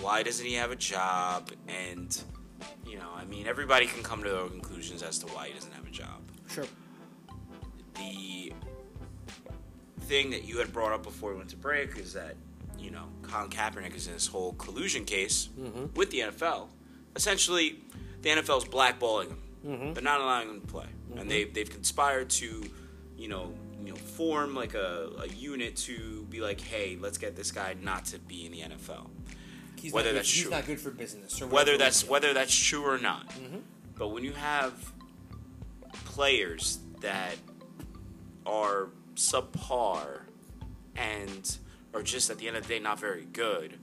why doesn't he have a job? And, you know, I mean, everybody can come to their own conclusions as to why he doesn't have a job Sure. The thing that you had brought up before we went to break is that you know Colin Kaepernick is in this whole collusion case mm-hmm. with the NFL. Essentially, the NFL is blackballing him, mm-hmm. but not allowing him to play, and they mm-hmm. they've conspired to, you know, you know, form like a, a unit to be like, hey, let's get this guy not to be in the NFL He's Whether not that's he's true. not good for business. Or whether that's whether that's true or not. But when you have players that are subpar and are just at the end of the day not very good,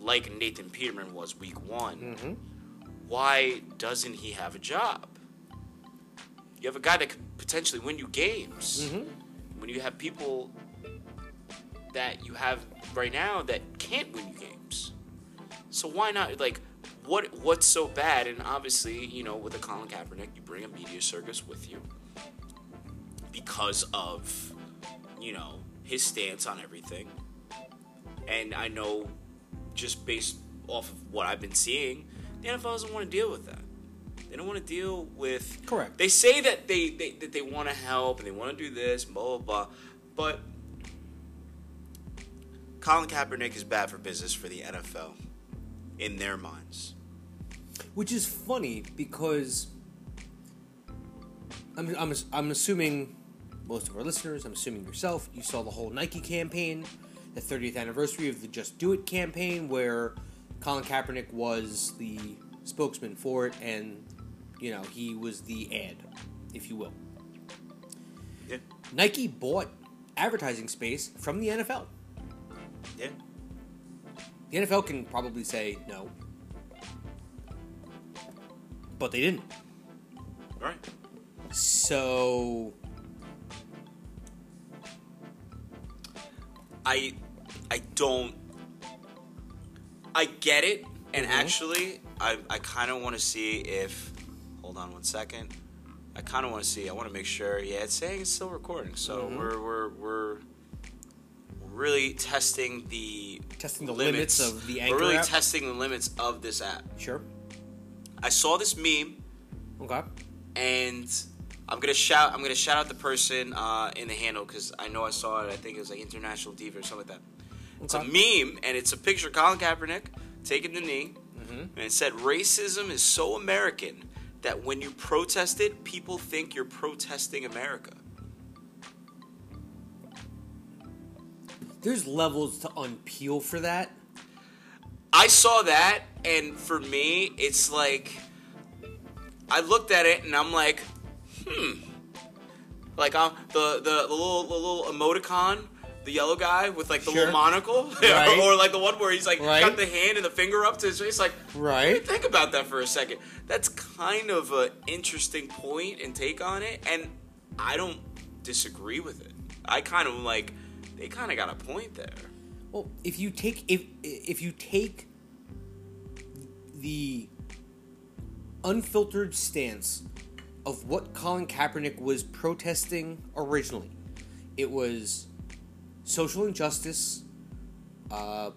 like Nathan Peterman was week one, mm-hmm. why doesn't he have a job? You have a guy that could potentially win you games. Mm-hmm. When you have people that you have right now that can't win you games. So why not? Like, what what's so bad? And obviously, you know, with a Colin Kaepernick, you bring a media circus with you because of, you know, his stance on everything. And I know, just based off of what I've been seeing, the NFL doesn't want to deal with that. They don't want to deal with. Correct. They say that they, they that they want to help and they want to do this, blah blah blah, but Colin Kaepernick is bad for business for the NFL in their minds. Which is funny because I'm, I'm, I'm assuming most of our listeners, I'm assuming yourself, you saw the whole Nike campaign, the 30th anniversary of the Just Do It campaign, where Colin Kaepernick was the spokesman for it, and you know he was the ad, if you will. Yeah, Nike bought advertising space from the NFL. yeah. The NFL can probably say no, but they didn't. All right. So I I don't I get it and actually I I kind of want to see if hold on one second I kind of want to see. I want to make sure. Yeah, it's saying it's still recording. So Mm-hmm. we're we're we're really testing the Testing the limits of the Anchor We're really app? testing the limits of this app. Sure. I saw this meme Okay. and I'm gonna shout. I'm gonna shout out the person uh, in the handle because I know I saw it. I think it was like International Diva or something like that. It's a meme and it's a picture of Colin Kaepernick taking the knee, Mm-hmm. and it said, "Racism is so American that when you protest it, people think you're protesting America." There's levels to unpeel for that. I saw that, and for me, it's like I looked at it and I'm like, hmm. Like um, the, the the little the little emoticon, the yellow guy with like the Sure. little monocle, <laughs> Right. or like the one where he's like Right. got the hand and the finger up to his face. Like, Right. Think about that for a second. That's kind of an interesting point and take on it, and I don't disagree with it. I kind of like they kind of got a point there. Well, if you take if if you take the unfiltered stance of what Colin Kaepernick was protesting originally, it was social injustice, uh,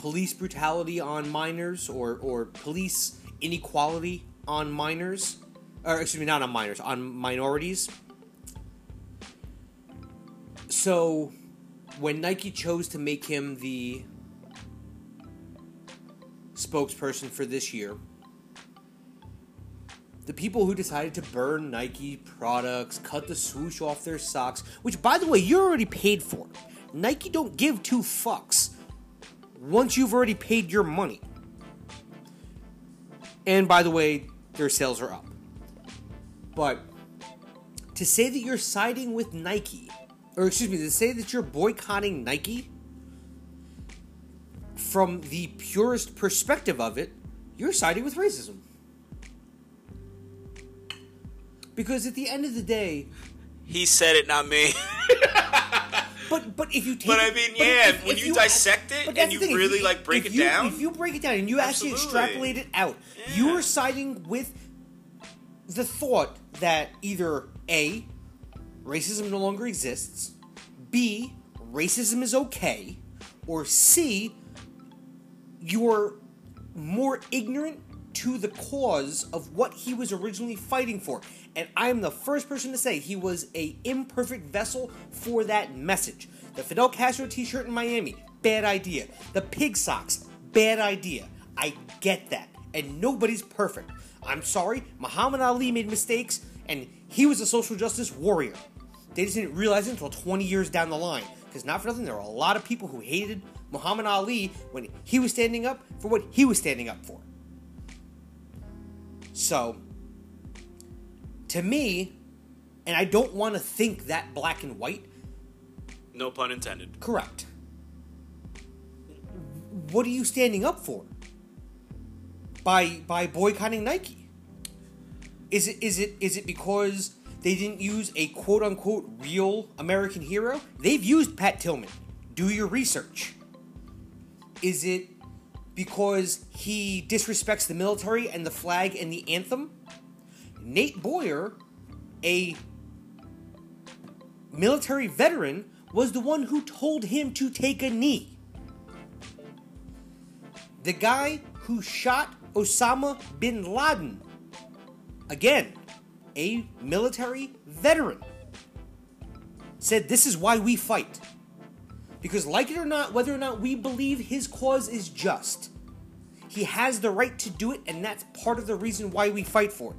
police brutality on minors, or or police inequality on minors, or excuse me, not on minors, on minorities. So, when Nike chose to make him the spokesperson for this year, the people who decided to burn Nike products, cut the swoosh off their socks, which by the way, you're already paid for. Nike don't give two fucks once you've already paid your money. And by the way, their sales are up. But to say that you're siding with Nike, or excuse me, to say that you're boycotting Nike, from the purest perspective of it, you're siding with racism. Because at the end of the day, He said it, not me. <laughs> but but if you take, But I mean, if- yeah, if- when if you dissect it and you thing, really, like, break it you- down- if you break it down and you actually extrapolate it out, Yeah. you are siding with the thought that either a racism no longer exists, b racism is okay, or c you're more ignorant to the cause of what he was originally fighting for. And I am the first person to say he was a imperfect vessel for that message. The Fidel Castro t-shirt in Miami, bad idea. The pig socks, bad idea. I get that. And nobody's perfect. I'm sorry, Muhammad Ali made mistakes and he was a social justice warrior. They just didn't realize it until 20 years down the line. Because not for nothing, there are a lot of people who hated Muhammad Ali when he was standing up for what he was standing up for. So, to me, and I don't want to think that black and white, no pun intended. correct. What are you standing up for? By by boycotting Nike? Is it is it is it because they didn't use a quote unquote real American hero? They've used Pat Tillman. Do your research. Is it because he disrespects the military and the flag and the anthem? Nate Boyer, a military veteran, was the one who told him to take a knee. The guy who shot Osama bin Laden, again, a military veteran, said this is why we fight. Because, like it or not, whether or not we believe his cause is just, he has the right to do it, and that's part of the reason why we fight for it.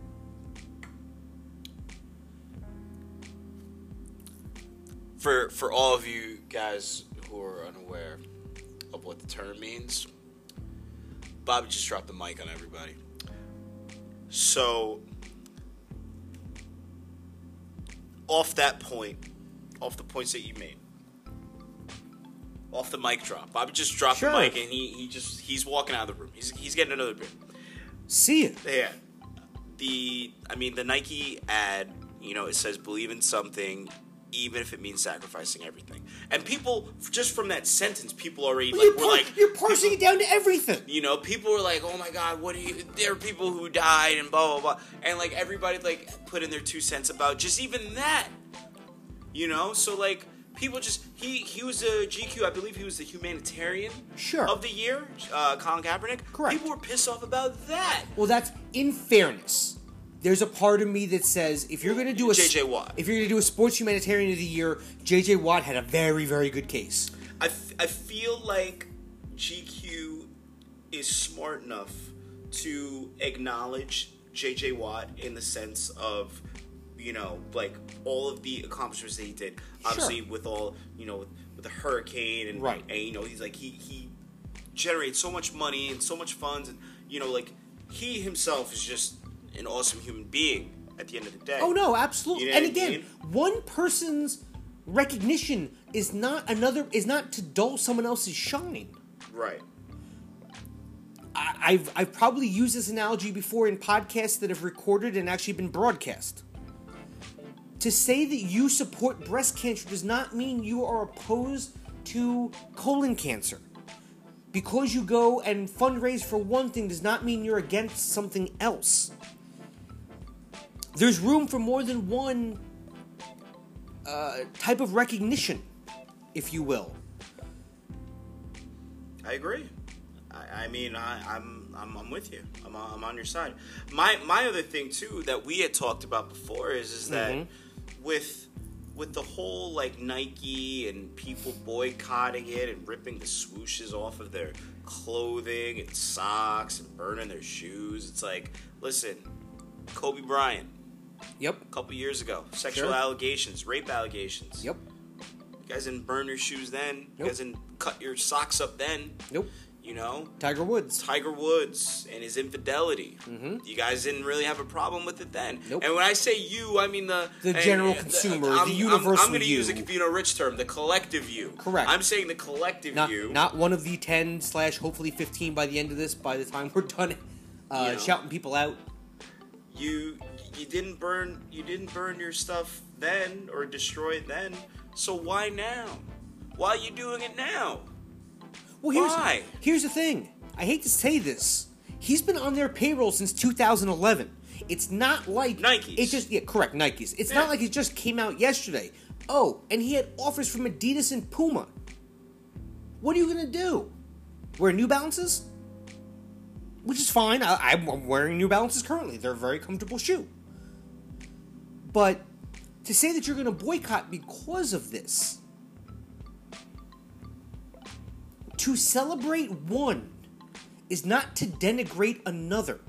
For for all of you guys who are unaware of what the term means, Bobby just dropped the mic on everybody. So, off that point, off the points that you made, off the mic drop, Bobby just dropped Sure. the mic and he, he just he's walking out of the room. He's he's getting another beer. See it. Yeah. The I mean the Nike ad, you know, it says believe in something, even if it means sacrificing everything. And people, just from that sentence, people already But like, you're, were par- like, you're parsing it down to everything. you know, people were like, "Oh my God, what do you?" There are people who died and blah blah blah, and like everybody like put in their two cents about just even that, you know. So like people just he he was a GQ, I believe he was the humanitarian Sure. of the year, uh, Colin Kaepernick. Correct. People were pissed off about that. Well, that's in fairness. There's a part of me that says if you're going to do a J.J. Watt. if you're going to do a sports humanitarian of the year, J.J. Watt had a very very good case. I, f- I feel like GQ is smart enough to acknowledge JJ Watt in the sense of, you know, like all of the accomplishments that he did. Obviously, with all, you know, with, with the hurricane and, Right. and, you know, he's like, he, he generates so much money and so much funds. And, you know, like, he himself is just an awesome human being at the end of the day. Oh no, absolutely. You know and again, mean? one person's recognition is not another is not to dull someone else's shine. Right. I've I've probably used this analogy before in podcasts that have recorded and actually been broadcast. To say that you support breast cancer does not mean you are opposed to colon cancer. Because you go and fundraise for one thing does not mean you're against something else. There's room for more than one uh, type of recognition, if you will. I agree. I, I mean, I, I'm, I'm I'm with you. I'm on, I'm on your side. My my other thing too that we had talked about before is is that Mhm. With with the whole like Nike and people boycotting it and ripping the swooshes off of their clothing and socks and burning their shoes, it's like, listen, Kobe Bryant, Yep. a couple years ago, sexual Sure. allegations, rape allegations. Yep. You guys didn't burn your shoes then. You guys didn't cut your socks up then. Nope. You know, Tiger Woods. Tiger Woods and his infidelity. Mhm. You guys didn't really have a problem with it then. Nope. And when I say you, I mean the The general consumer, the I'm, I'm- I'm, going to use a. Confino Rich term, the collective you. Correct. I'm saying the collective not you. not one of the 10 slash hopefully 15 by the end of this by the time we're done uh, You know. shouting people out you you didn't burn you didn't burn your stuff then or destroy it then. So why now? Why are you doing it now? Well here's, Why? here's the thing. I hate to say this. He's been on their payroll since 2011 it's not like Nikes. It's just yeah correct nikes. It's Yeah. not like it just came out yesterday. Oh and he had offers from adidas and puma. What are you gonna do? Wear new balances? Which is fine. I, i'm wearing new balances currently. They're a very comfortable shoe. But to say that you're going to boycott because of this, to celebrate one is not to denigrate another.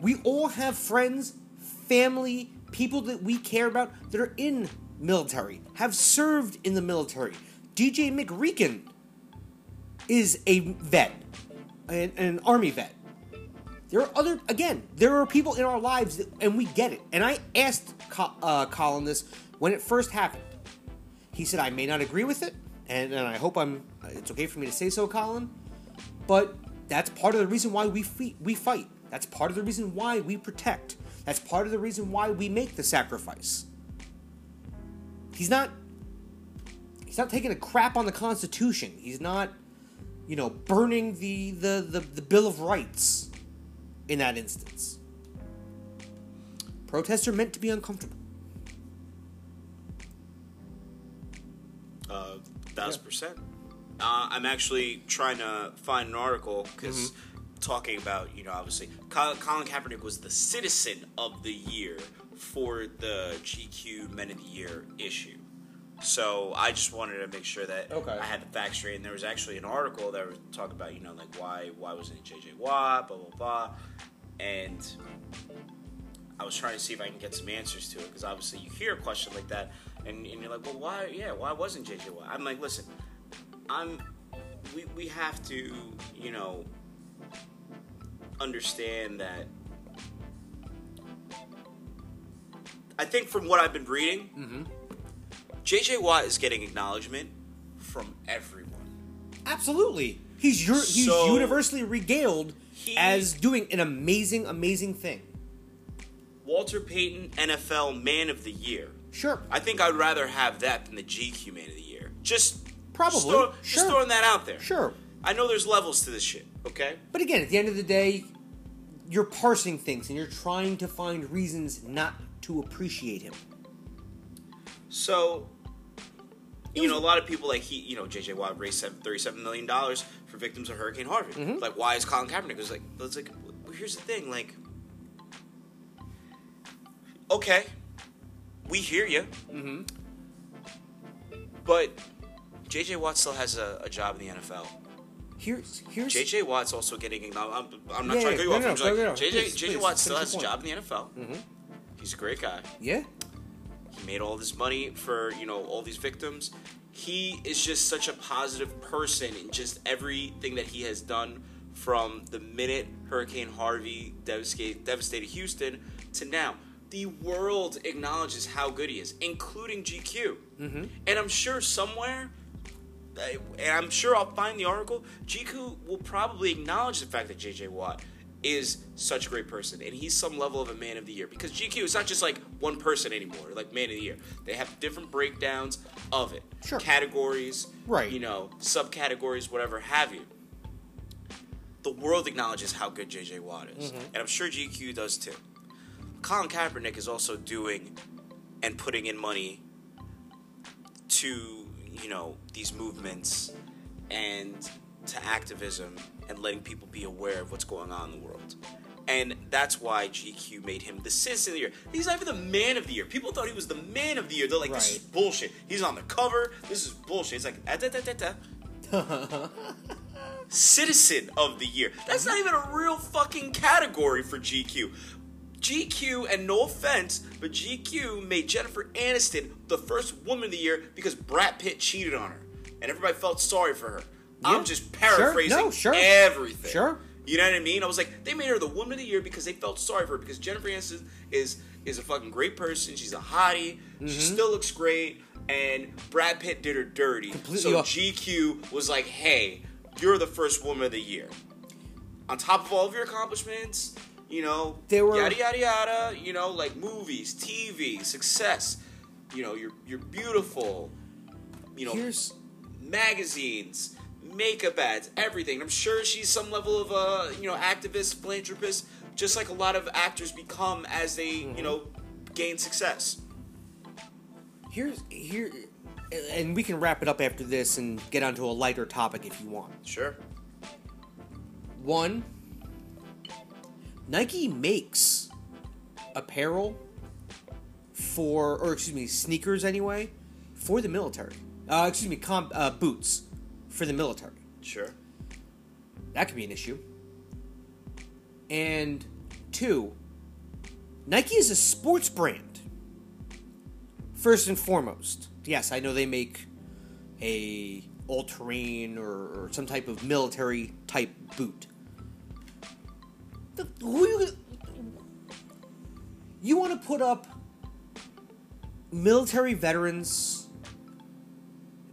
We all have friends, family, people that we care about that are in military, have served in the military. DJ McReekin is a vet, an, an army vet. There are other, again, there are people in our lives, that, and we get it. And I asked Co- uh, Colin this when it first happened. He said, I may not agree with it, and, and I hope I'm, it's okay for me to say so, Colin, but that's part of the reason why we, fe- we fight. That's part of the reason why we protect. That's part of the reason why we make the sacrifice. He's not, he's not taking a crap on the Constitution. He's not, you know, burning the, the, the, the Bill of Rights in that instance. Protests are meant to be uncomfortable. Uh, thousand percent. Uh, I'm actually trying to find an article because talking about you know obviously Colin, Kaepernick was the Citizen of the Year for the GQ Men of the Year issue. So I just wanted to make sure that Okay. I had the facts straight. And there was actually an article that was talking about you know like why why wasn't it JJ Watt blah blah blah, and I was trying to see if I can get some answers to it because obviously you hear a question like that and, and you're like, well, why? Yeah, why wasn't JJ Watt? I'm like, listen, I'm we we have to you know understand that. I think from what I've been reading, mm-hmm. JJ Watt is getting acknowledgement from everyone. Absolutely. He's your, he's So- universally regaled He- as doing an amazing, amazing thing. Walter Payton NFL Man of the Year. Sure. I think I'd rather have that than the GQ Man of the Year. Just Probably, just, throw- just throwing that out there. Sure. I know there's levels to this shit. Okay. But again, at the end of the day, you're parsing things and you're trying to find reasons not to appreciate him. So, you know, a lot of people like he, you know, JJ Watt raised thirty-seven million dollars for victims of Hurricane Harvey. Mm-hmm. Like, why is Colin Kaepernick? Was like, it's like, well, here's the thing, like, okay, we hear you, mm-hmm. but JJ Watt still has a, a job in the NFL. Here's here's JJ Watt's also getting. I'm, I'm not Yeah, trying to cut you no, off. no, I'm no, like, no, no. JJ, Please, JJ please, Watt still has a job in the NFL. Mm-hmm. He's a great guy. yeah. He made all this money for you know all these victims. He is just such a positive person in just everything that he has done from the minute Hurricane Harvey devastated, devastated Houston to now. The world acknowledges how good he is, including GQ. Mm-hmm. And I'm sure somewhere, uh, and I'm sure I'll find the article. GQ will probably acknowledge the fact that JJ Watt is such a great person, and he's some level of a man of the year. Because GQ is not just like one person anymore, like man of the year. They have different breakdowns of it, Sure. categories, Right. You know, subcategories, whatever have you. The world acknowledges how good JJ Watt is, and I'm sure GQ does too. Colin Kaepernick is also doing and putting in money to you know these movements and to activism and letting people be aware of what's going on in the world. And that's why GQ made him the citizen of the year. He's not even the man of the year. People thought he was the man of the year. They're like, this is bullshit. He's on the cover. This is bullshit. It's like, da, da, da, da. <laughs> citizen of the year. That's not even a real fucking category for GQ. GQ, and no offense, but GQ made Jennifer Aniston the first woman of the year because Brad Pitt cheated on her, and everybody felt sorry for her. Yeah, I'm just sure, paraphrasing no, sure. everything. Sure. You know what I mean? I was like, they made her the woman of the year because they felt sorry for her because Jennifer Aniston is is a fucking great person. She's a hottie. Mm-hmm. She still looks great, and Brad Pitt did her dirty. Completely so off- GQ was like, hey, you're the first woman of the year. On top of all of your accomplishments, you know, There were- yada yada yada. You know, like movies, TV, success. You know, you're you're beautiful. You know, Here's magazines, makeup ads, everything. I'm sure she's some level of a you know activist, philanthropist, just like a lot of actors become as they you mm-hmm. know gain success. here's here, and we can wrap it up after this and get onto a lighter topic if you want. Sure. One, Nike makes apparel for, or excuse me, sneakers anyway, for the military. Uh, excuse me, comp, uh, boots for the military. Sure. That could be an issue. And two, Nike is a sports brand. First and foremost, yes, I know they make a all-terrain or, or some type of military type boot. The, who you, you want to put up military veterans,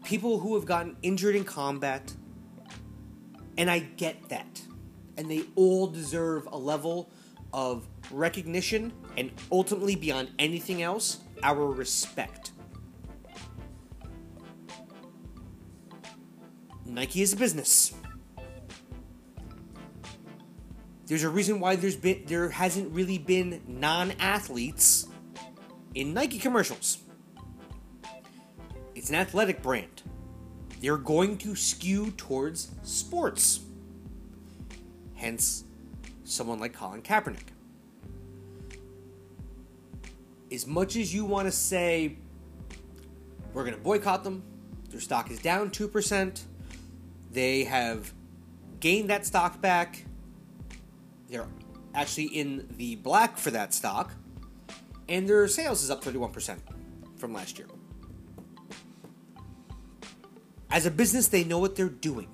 people who have gotten injured in combat, and I get that. And they all deserve a level of recognition and ultimately, beyond anything else, our respect. Nike is a business. There's a reason why there's been there hasn't really been non-athletes in Nike commercials. It's an athletic brand. They're going to skew towards sports. Hence, someone like Colin Kaepernick. As much as you want to say, we're going to boycott them, their stock is down 2%, they have gained that stock back, they're actually in the black for that stock, and their sales is up 31% from last year. As a business, they know what they're doing.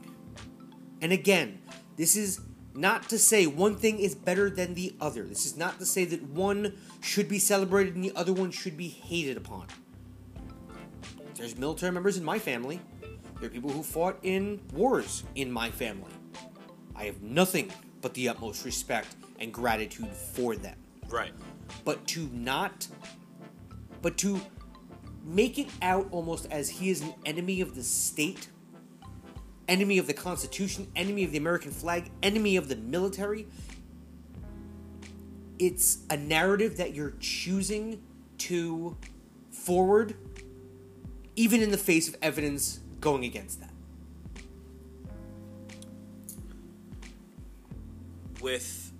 And again, this is not to say one thing is better than the other. This is not to say that one should be celebrated and the other one should be hated upon. There's military members in my family. There are people who fought in wars in my family. I have nothing but the utmost respect and gratitude for them Right. but to not but to make it out almost as he is an enemy of the state, enemy of the Constitution, enemy of the American flag, enemy of the military. It's a narrative that you're choosing to forward, even in the face of evidence going against that. With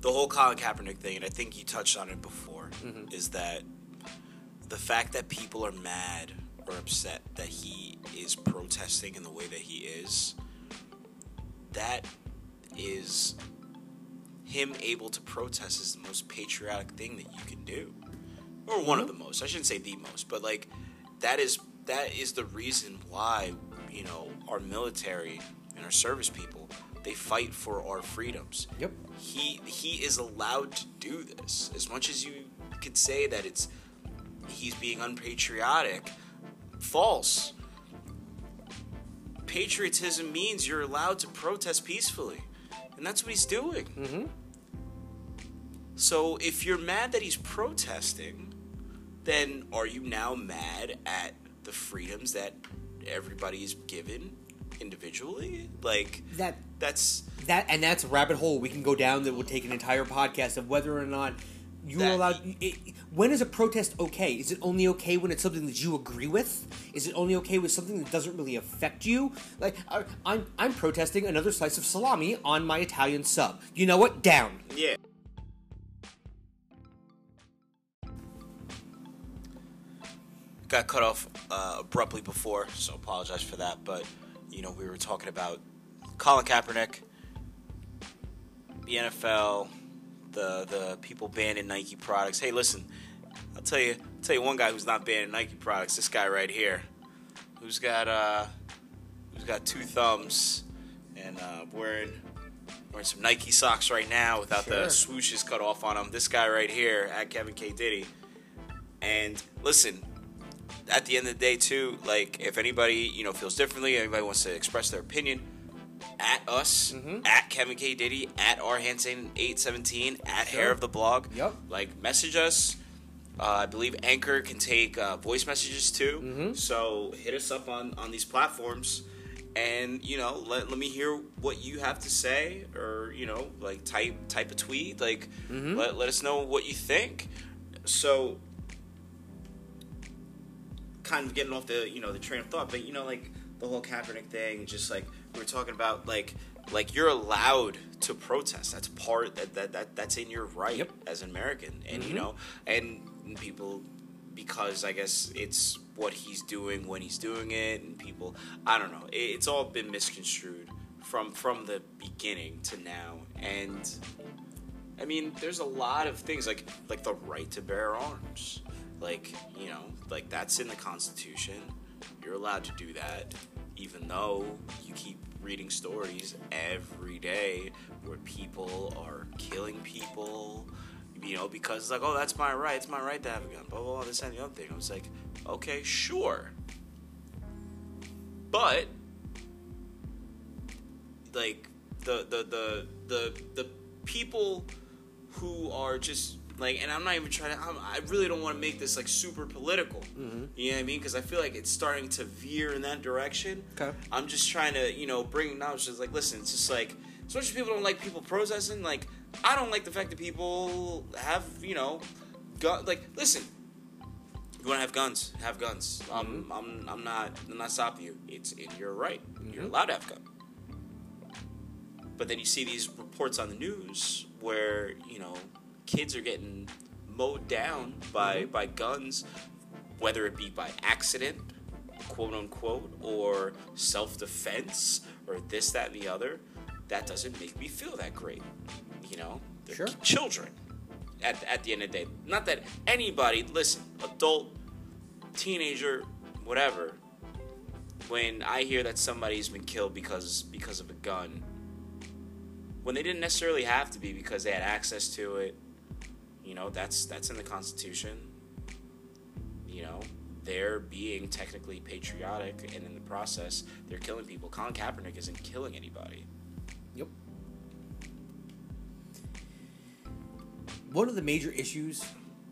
the whole Colin Kaepernick thing, and I think you touched on it before, mm-hmm. is that the fact that people are mad or upset that he is protesting in the way that he is, that is him able to protest is the most patriotic thing that you can do, or one of the mm-hmm. most. I shouldn't say the most, but like that is that is the reason why you know our military and our service people they fight for our freedoms. Yep. He he is allowed to do this. As much as you could say that it's he's being unpatriotic, false. Patriotism means you're allowed to protest peacefully. And that's what he's doing. Mm-hmm. So if you're mad that he's protesting, then are you now mad at the freedoms that everybody's given individually? Like That that's that and that's a rabbit hole we can go down that will take an entire podcast of whether or not you're That- allowed. It, when is a protest okay? Is it only okay when it's something that you agree with? Is it only okay with something that doesn't really affect you? Like I- I'm, I'm protesting another slice of salami on my Italian sub. You know what? Down. yeah. Got cut off uh, abruptly before, so apologize for that. But you know, we were talking about Colin Kaepernick, the NFL, the the people banning Nike products. Hey, listen, I'll tell you, I'll tell you one guy who's not banning Nike products. This guy right here, who's got uh, who's got two thumbs and uh, wearing wearing some Nike socks right now without the swooshes cut off on them. This guy right here at Kevin K Diddy. And listen, at the end of the day, too, like if anybody you know feels differently, anybody wants to express their opinion, at us, Mm-hmm. at Kevin K Diddy, at R Hansen eight seventeen, at Sure. Hair of the Blog. Yep. Like message us. Uh, I believe Anchor can take uh, voice messages too. Mm-hmm. So hit us up on on these platforms, and you know let, let me hear what you have to say, or you know like type type a tweet, like Mm-hmm. let let us know what you think. So kind of getting off the you know the train of thought, but you know like the whole Kaepernick thing, just like we were talking about, like like you're allowed to protest. That's part that that, that that's in your right Yep. as an American, and you Mhm. know, and people because I guess it's what he's doing when he's doing it, and people I don't know. It, it's all been misconstrued from from the beginning to now, and. I mean, there's a lot of things like like the right to bear arms. Like, you know, like that's in the Constitution. You're allowed to do that, even though you keep reading stories every day where people are killing people, you know, because it's like, oh, that's my right. It's my right to have a gun. Blah, blah, blah, this and the other thing. I was like, okay, sure. But, like, the, the, the, the, the people who are just like, and I'm not even trying to. I'm, I really don't want to make this like super political. Mm-hmm. You know what I mean? Because I feel like it's starting to veer in that direction. Okay. I'm just trying to, you know, bring knowledge. It's like, listen, it's just like, as much as people don't like people protesting, like, I don't like the fact that people have, you know, gun. Like, listen, you want to have guns, have guns. I'm, mm-hmm. I'm, I'm not, I'm not stopping you. It's in your right. Mm-hmm. You're allowed to have guns. But then you see these reports on the news where you know kids are getting mowed down by mm-hmm. by guns, whether it be by accident, quote unquote, or self defense, or this, that, and the other. That doesn't make me feel that great. You know, they're Sure. children. At, at the end of the day, not that anybody listen, adult, teenager, whatever. When I hear that somebody's been killed because because of a gun, when they didn't necessarily have to be because they had access to it. You know, that's that's in the Constitution. You know, they're being technically patriotic, and in the process, they're killing people. Colin Kaepernick isn't killing anybody. Yep. One of the major issues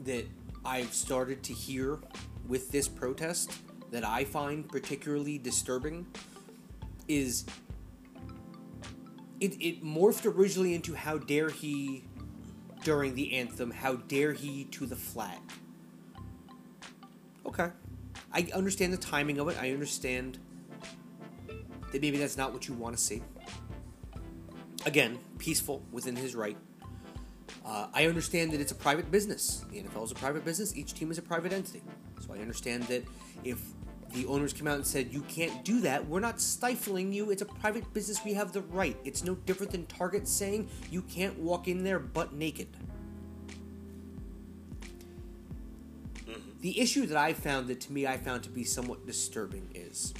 that I've started to hear with this protest that I find particularly disturbing is it, it morphed originally into how dare he during the anthem, how dare he to the flag. Okay. I understand the timing of it. I understand that maybe that's not what you want to see. Again, peaceful within his right. Uh, I understand that it's a private business. The NFL is a private business. Each team is a private entity. So I understand that if the owners come out and said, you can't do that, we're not stifling you. It's a private business. We have the right. It's no different than Target saying you can't walk in there butt naked. Mm-hmm. The issue that I found that to me I found to be somewhat disturbing is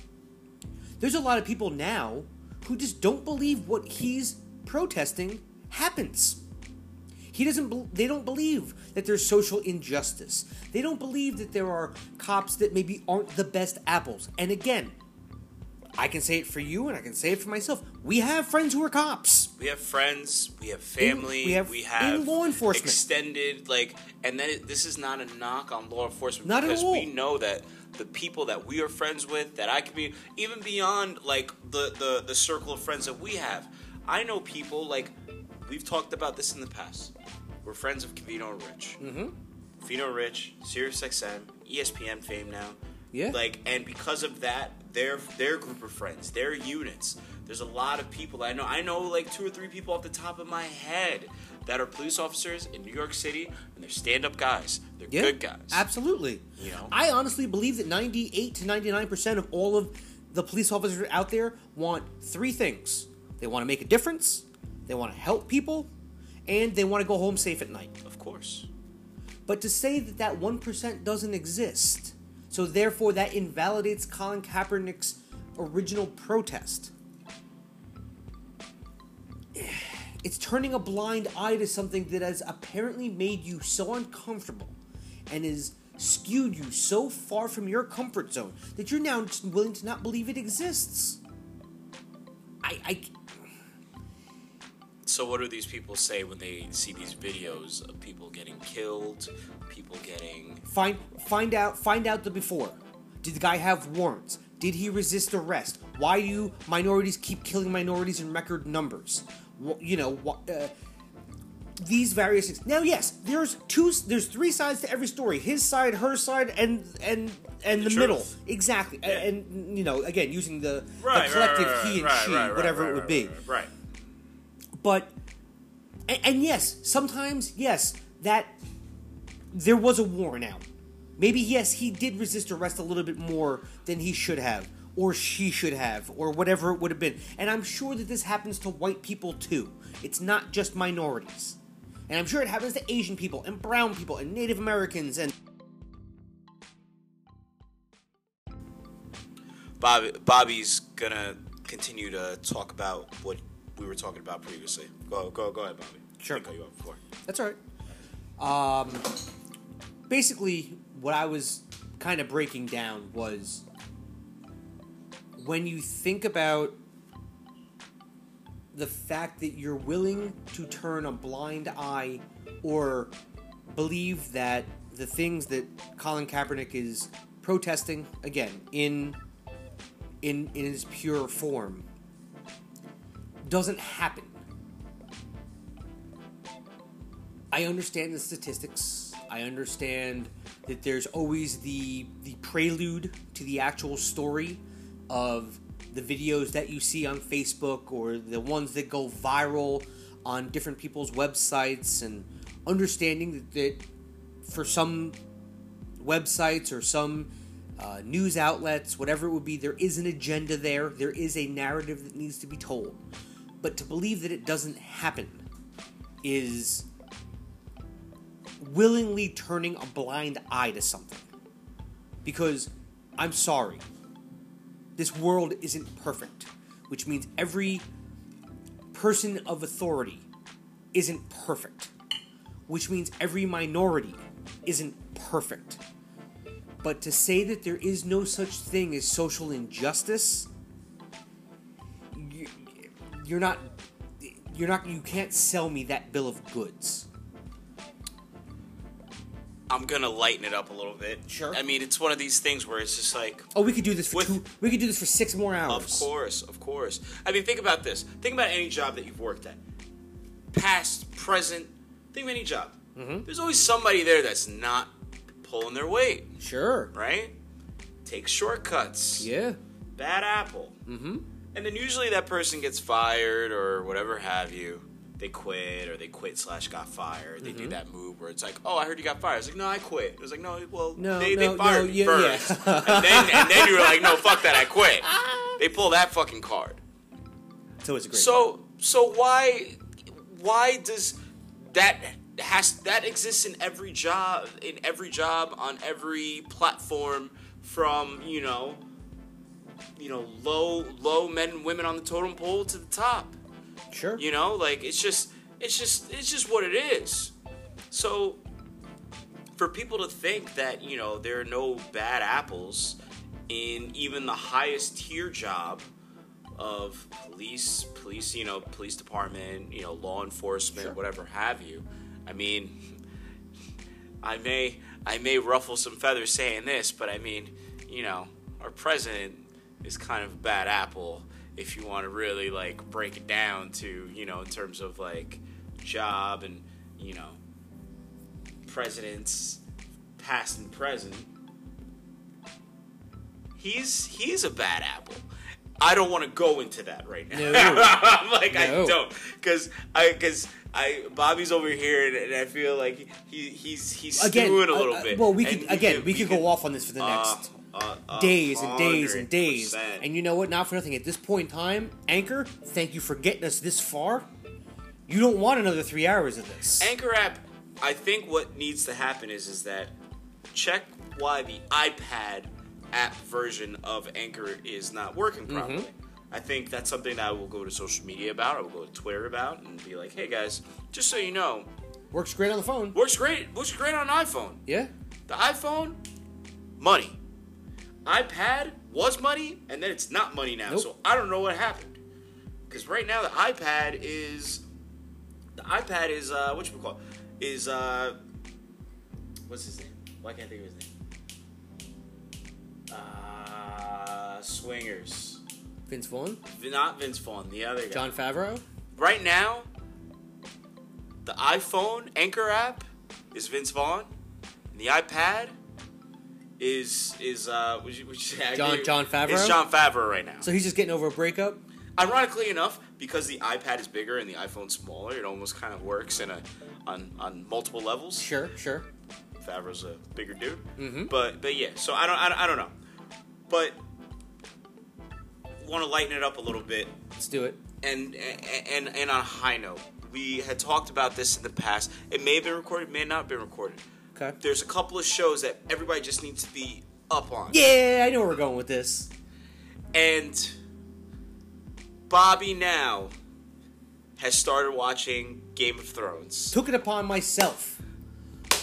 there's a lot of people now who just don't believe what he's protesting happens. He doesn't. They don't believe that there's social injustice. They don't believe that there are cops that maybe aren't the best apples. And again, I can say it for you, and I can say it for myself. We have friends who are cops. We have friends. We have family. In, we have, we have in law enforcement. Extended, like, and then it, this is not a knock on law enforcement not because at all. we know that the people that we are friends with, that I can be, even beyond like the the the circle of friends that we have. I know people like we've talked about this in the past. We're friends of Covino and Rich. Mm-hmm. Covino Rich, SiriusXM, ESPN fame now. Yeah. Like, and because of that, their their group of friends, their units. There's a lot of people I know. I know like two or three people off the top of my head that are police officers in New York City, and they're stand-up guys. They're Yeah, good guys. Absolutely. You know? I honestly believe that 98 to 99% of all of the police officers out there want three things they want to make a difference, they want to help people, and they want to go home safe at night. Of course. But to say that that 1% doesn't exist, so therefore that invalidates Colin Kaepernick's original protest. <sighs> It's turning a blind eye to something that has apparently made you so uncomfortable and has skewed you so far from your comfort zone that you're now willing to not believe it exists. I, I So what do these people say when they see these videos of people getting killed, people getting Find find out find out the before. Did the guy have warrants? Did he resist arrest? Why do minorities keep killing minorities in record numbers? You know, uh, these various things. Now, yes, there's two, there's three sides to every story: his side, her side, and and and the, The middle. Exactly, Yeah. and you know, again, using the, right, the collective right, right, he and she, whatever it would be. Right. But and, and yes, sometimes yes, that there was a warrant out. Maybe yes, he did resist arrest a little bit more than he should have, or she should have, or whatever it would have been. And I'm sure that this happens to white people too. It's not just minorities. And I'm sure it happens to Asian people and brown people and Native Americans and Bobby, Bobby's gonna continue to talk about what we were talking about previously. Go, go, go ahead, Bobby. Sure. I cut you off before. That's all right. Um, basically, what I was kind of breaking down was when you think about the fact that you're willing to turn a blind eye or believe that the things that Colin Kaepernick is protesting again in in in his pure form doesn't happen I understand the statistics. I understand that there's always the the prelude to the actual story of the videos that you see on Facebook or the ones that go viral on different people's websites and understanding that, that for some websites or some uh, news outlets, whatever it would be, there is an agenda there. There is a narrative that needs to be told. But to believe that it doesn't happen is willingly turning a blind eye to something. Because I'm sorry, this world isn't perfect, which means every person of authority isn't perfect, which means every minority isn't perfect. But to say that there is no such thing as social injustice, you're not you're not you can't sell me that bill of goods. I'm gonna lighten it up a little bit. Sure. I mean, it's one of these things where it's just like, Oh, we could do this for With- two. We could do this for six more hours. of course, of course. I mean, think about this. Think about any job that you've worked at, past, present. Think of any job. Mm-hmm. There's always somebody there that's not pulling their weight, Sure. right? Take shortcuts. Yeah. Bad apple. Mm-hmm. And then usually that person gets fired or whatever have you. They quit or they quit slash got fired. They Mm-hmm. do that move where it's like, oh, I heard you got fired. It's like, no, I quit. It was like, no, well, No, they, no, they fired no, me yeah, first. yeah. and, then, and then you were like, no, fuck that, I quit. <laughs> They pull that fucking card. So it's a great. So, so why, why does that has that exists in every job in every job on every platform from you know you know low low men and women on the totem pole to the top sure. you know like it's just it's just it's just what it is so for people to think that you know there are no bad apples in even the highest tier job of police police you know police department you know law enforcement Sure. whatever have you i mean <laughs> i may i may ruffle some feathers saying this but i mean you know our president is kind of a bad apple if you want to really like break it down to you know in terms of like job and you know presidents past and present. He's he's a bad apple. I don't want to go into that right now. No. <laughs> i'm like i don't. Because i because I Bobby's over here and, and I feel like he he's he's Again, stewing a uh, little uh, bit. well, we could again we, could go off on this for the next uh, uh, days and days and days. And you know what? Not for nothing. At this point in time, Anchor, thank you for getting us this far. You don't want another three hours of this. Anchor app, I think what needs to happen is is that check why the iPad app version of Anchor is not working Mm-hmm. properly. I think that's something that I will go to social media about. I will go to Twitter about and be like, "Hey guys, just so you know, Works great on the phone. works great. Works great on iPhone. Yeah. The iPhone, money. iPad was money, and then it's not money now. Nope. So I don't know what happened. Because right now the iPad is the iPad is uh what you call is uh what's his name? Why can't I think of his name? Uh Swingers. Vince Vaughn, Not Vince Vaughn, the other guy. Jon Favreau. Right now, the iPhone Anchor app is Vince Vaughn, and the iPad is is uh would you, would you say John- Jon Favreau? It's Jon Favreau right now. So he's just getting over a breakup. Ironically enough, because the iPad is bigger and the iPhone's smaller, it almost kind of works in a on on multiple levels. Sure, sure. Favreau's a bigger dude, Mhm. but but yeah. So I don't I don't, I don't know, but want to lighten it up a little bit Let's do it. and and and on a high note, we had talked about this in the past. It may have been recorded, may not have been recorded. Okay. There's a couple of shows that everybody just needs to be up on. Yeah, I know where we're going with this. And Bobby now has started watching Game of Thrones. Took it upon myself.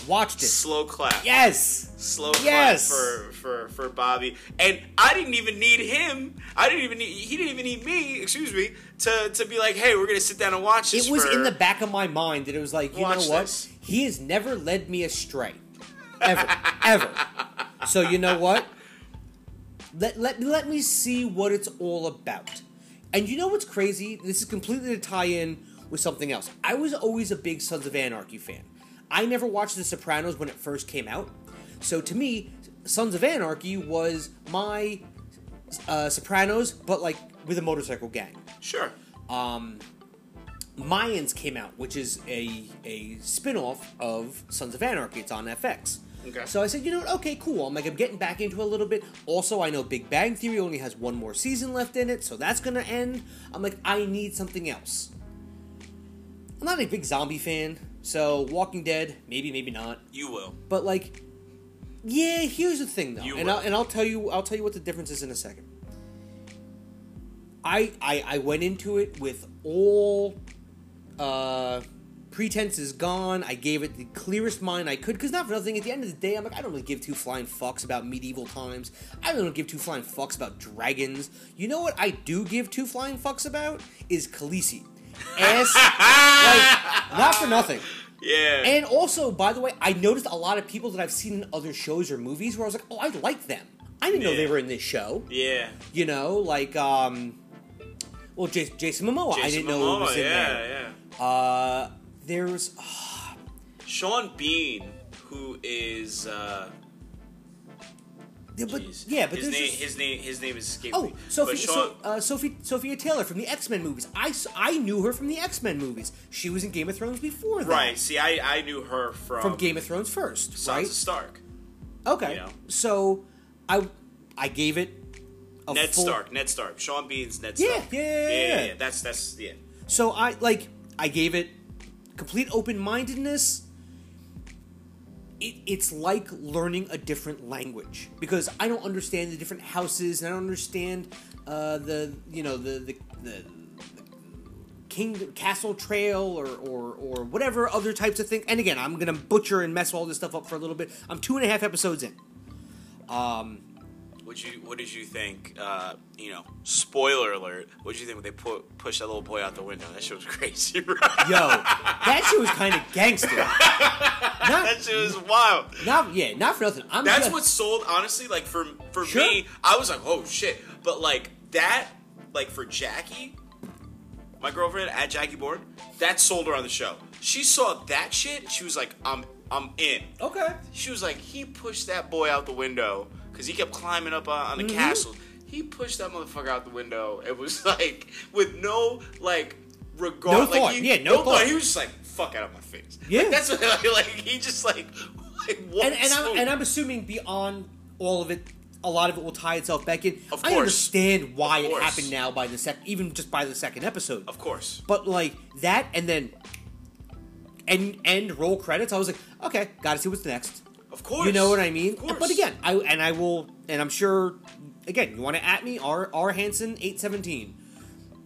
Watched it. Slow clap. Yes. Slow Yes. clap for, for for Bobby. And I didn't even need him. I didn't even need he didn't even need me, excuse me, to, to be like, hey, we're gonna sit down and watch this. It was for- in the back of my mind that it was like, you know what? this. He has never led me astray. Ever. <laughs> ever. So you know what? Let, let, let me see what it's all about. And you know what's crazy? This is completely to tie in with something else. I was always a big Sons of Anarchy fan. I never watched The Sopranos when it first came out. So to me, Sons of Anarchy was my uh, Sopranos, but like with a motorcycle gang. Sure. Um, Mayans came out, which is a a spin-off of Sons of Anarchy. It's on FX. Okay. So I said, you know what? Okay, cool. I'm like, I'm getting back into it a little bit. Also, I know Big Bang Theory only has one more season left in it, so that's gonna end. I'm like, I need something else. I'm not a big zombie fan, so Walking Dead, maybe, maybe not. You will. But like, yeah. Here's the thing, though, You and will. I'll, and I'll tell you, I'll tell you what the difference is in a second. I I, I went into it with all uh, pretenses gone. I gave it the clearest mind I could, because not for nothing. At the end of the day, I'm like, I don't really give two flying fucks about medieval times. I really don't give two flying fucks about dragons. You know what? I do give two flying fucks about is Khaleesi. Ass, <laughs> like, not for nothing. Yeah. And also, by the way, I noticed a lot of people that I've seen in other shows or movies where I was like, oh, I like them. I didn't know they were in this show. yeah. You know, like, um, well, J- Jason Momoa. I Jason didn't know Momoa, he was in yeah, there. yeah. Uh, there's, Sean Bean, who is uh, yeah, but jeez. yeah, but his name, just- his name, his name is escaping Oh. Sophie, Sean, so, uh, Sophie, Sophia Taylor from the X Men movies. I, I knew her from the X Men movies. She was in Game of Thrones before that. right? See, I, I knew her from From Game of Thrones first, Sansa right? Stark. Okay. you know. So, I I gave it a Ned full, Stark. Ned Stark. Sean Bean's Ned Yeah, Stark. yeah, yeah, yeah, yeah. yeah. That's that's yeah. So I like I gave it complete open mindedness. It, it's like learning a different language because I don't understand the different houses and I don't understand uh, the you know the the, the King Castle Trail or, or or whatever other types of things. And again, I'm gonna butcher and mess all this stuff up for a little bit. I'm two and a half episodes in. What you what did you think? Uh, you know, spoiler alert. What did you think when they put push that little boy out the window? That shit was <laughs> crazy. Yo, that shit was kind of gangster. Not, that shit was wild. not yeah, not for nothing. I'm That's just, what sold. Honestly, like for for Sure. me, I was like, oh shit. But like that, like for Jackie, my girlfriend at Jackie Board, that sold her on the show. She saw that shit. She was like, I'm I'm in. okay. She was like, he pushed that boy out the window because he kept climbing up on, on the mm-hmm. castle. He pushed that motherfucker out the window. It was <laughs> like with no like regard. No like, thought. He, Yeah, no thought. He was just like, fuck out of my face. Yeah. <laughs> Like, that's what I like he just like. like and, and, I'm, and I'm assuming beyond all of it, a lot of it will tie itself back in. Of course. I understand why it happened now by the sec, even just by the second episode. of course. But like that, and then end end roll credits. I was like, okay, got to see what's next. Of course. You know what I mean? Of course. But again, I and I will, and I'm sure. Again, you want to at me? R R Hansen eight seventeen.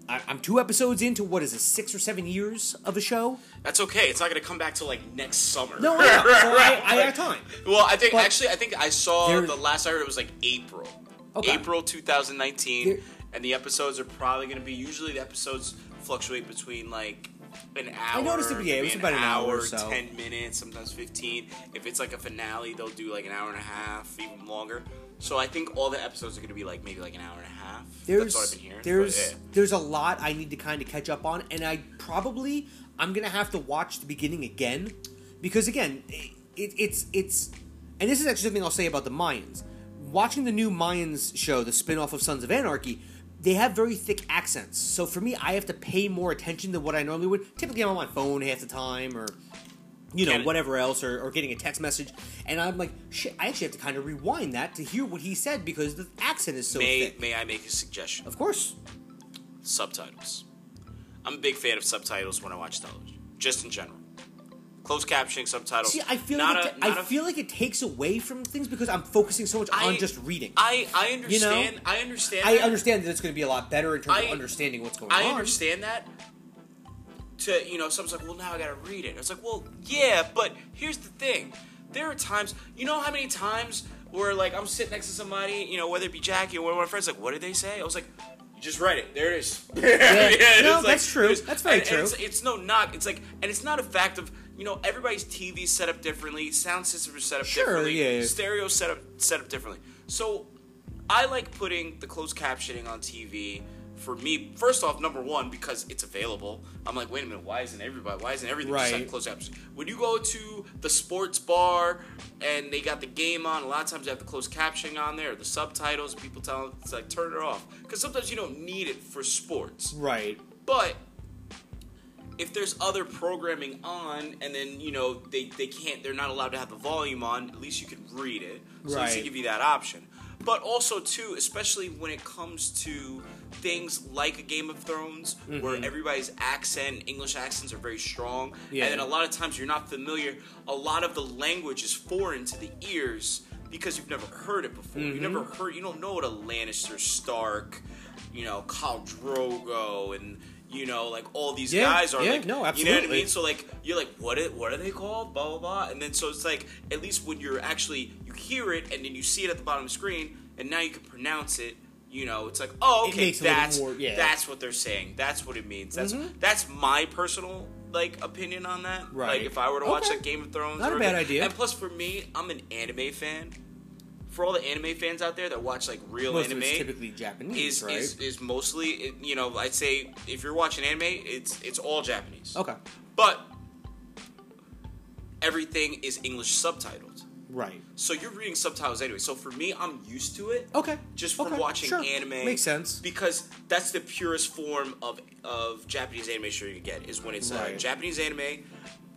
I'm two episodes into what is it, six or seven years of a show? that's okay. It's not going to come back to like next summer. No, I know. <laughs> So I, I have time. Well, I think But- actually, I think I saw There- the last I heard it was like April, Okay. April 2019, There- and the episodes are probably going to be. Usually, the episodes fluctuate between like an hour. noticed it- yeah, it was about an hour or so. ten minutes, sometimes fifteen. If it's like a finale, they'll do like an hour and a half, even longer. So I think all the episodes are going to be like maybe like an hour and a half. there's That's what I've been hearing. there's yeah. there's a lot I need to kind of catch up on, and I probably I'm gonna have to watch the beginning again because again it, it's it's and this is actually something I'll say about the Mayans. Watching the new Mayans show, the spin-off of Sons of Anarchy, they have very thick accents. So for me, I have to pay more attention than what I normally would. Typically, I'm on my phone half the time, or you know Can- whatever else, or, or getting a text message, and I'm like, shit. I actually have to kind of rewind that to hear what he said because the accent is so May thick. may I make a suggestion? Of course. subtitles. I'm a big fan of subtitles when I watch television, just in general. Closed captioning, subtitles. See, I feel not like a- it, I feel like it takes away from things because I'm focusing so much I- on just reading. I I understand. I understand. I that. understand that it's going to be a lot better in terms I- of understanding what's going I on. I understand that. To you know, someone's like, well, now I gotta read it. It's like, well, yeah, but here's the thing. There are times, you know, how many times where like I'm sitting next to somebody, you know, whether it be Jackie or one of my friends, like, what did they say? I was like, you just read it. There it is. <laughs> Yeah. No, it's that's true. That's very and- and true. it's, it's no knock. It's like, and it's not a fact of you know everybody's TV set up differently, sound systems are set up Sure, differently, yeah, yeah. stereo set up set up differently. So I like putting the closed captioning on TV. For me, first off, number one, because it's available. I'm like, wait a minute, why isn't everybody? Why isn't everything Right. closed captioning? When you go to the sports bar and they got the game on, a lot of times they have the closed captioning on there, the subtitles. People tell them it's like turn it off because sometimes you don't need it for sports. Right. But if there's other programming on and then you know they, they can't they're not allowed to have the volume on at least you can read it. So at Right. give you that option. But also too especially when it comes to things like a game of thrones mm-hmm. where everybody's accent english accents are very strong Yeah. and then a lot of times you're not familiar a lot of the language is foreign to the ears because you've never heard it before. You've mm-hmm. never heard you don't know what a lannister stark you know Khal Drogo and you know like all these Yeah, guys are yeah, like no, you know what I mean so like you're like what it what are they called blah blah blah and then so it's like at least when you're actually you hear it and then you see it at the bottom of the screen and now you can pronounce it you know it's like oh okay makes it a little that's more- yeah. Mm-hmm. that's what they're saying that's what it means that's that's my personal like opinion on that. Right. Like if I were to watch Okay. like Game of Thrones, Not a bad idea. And plus, for me, I'm an anime fan. For all the anime fans out there that watch like real Most anime, it's typically Japanese, is, right? is is mostly you know I'd say if you're watching anime, it's it's all Japanese. okay, But everything is English subtitled. right. So you're reading subtitles anyway. So for me, I'm used to it. Okay, Just from okay, watching sure. anime. makes sense. Because that's the purest form of of Japanese animation you can get is when it's uh, Right. Mm-hmm. Japanese anime,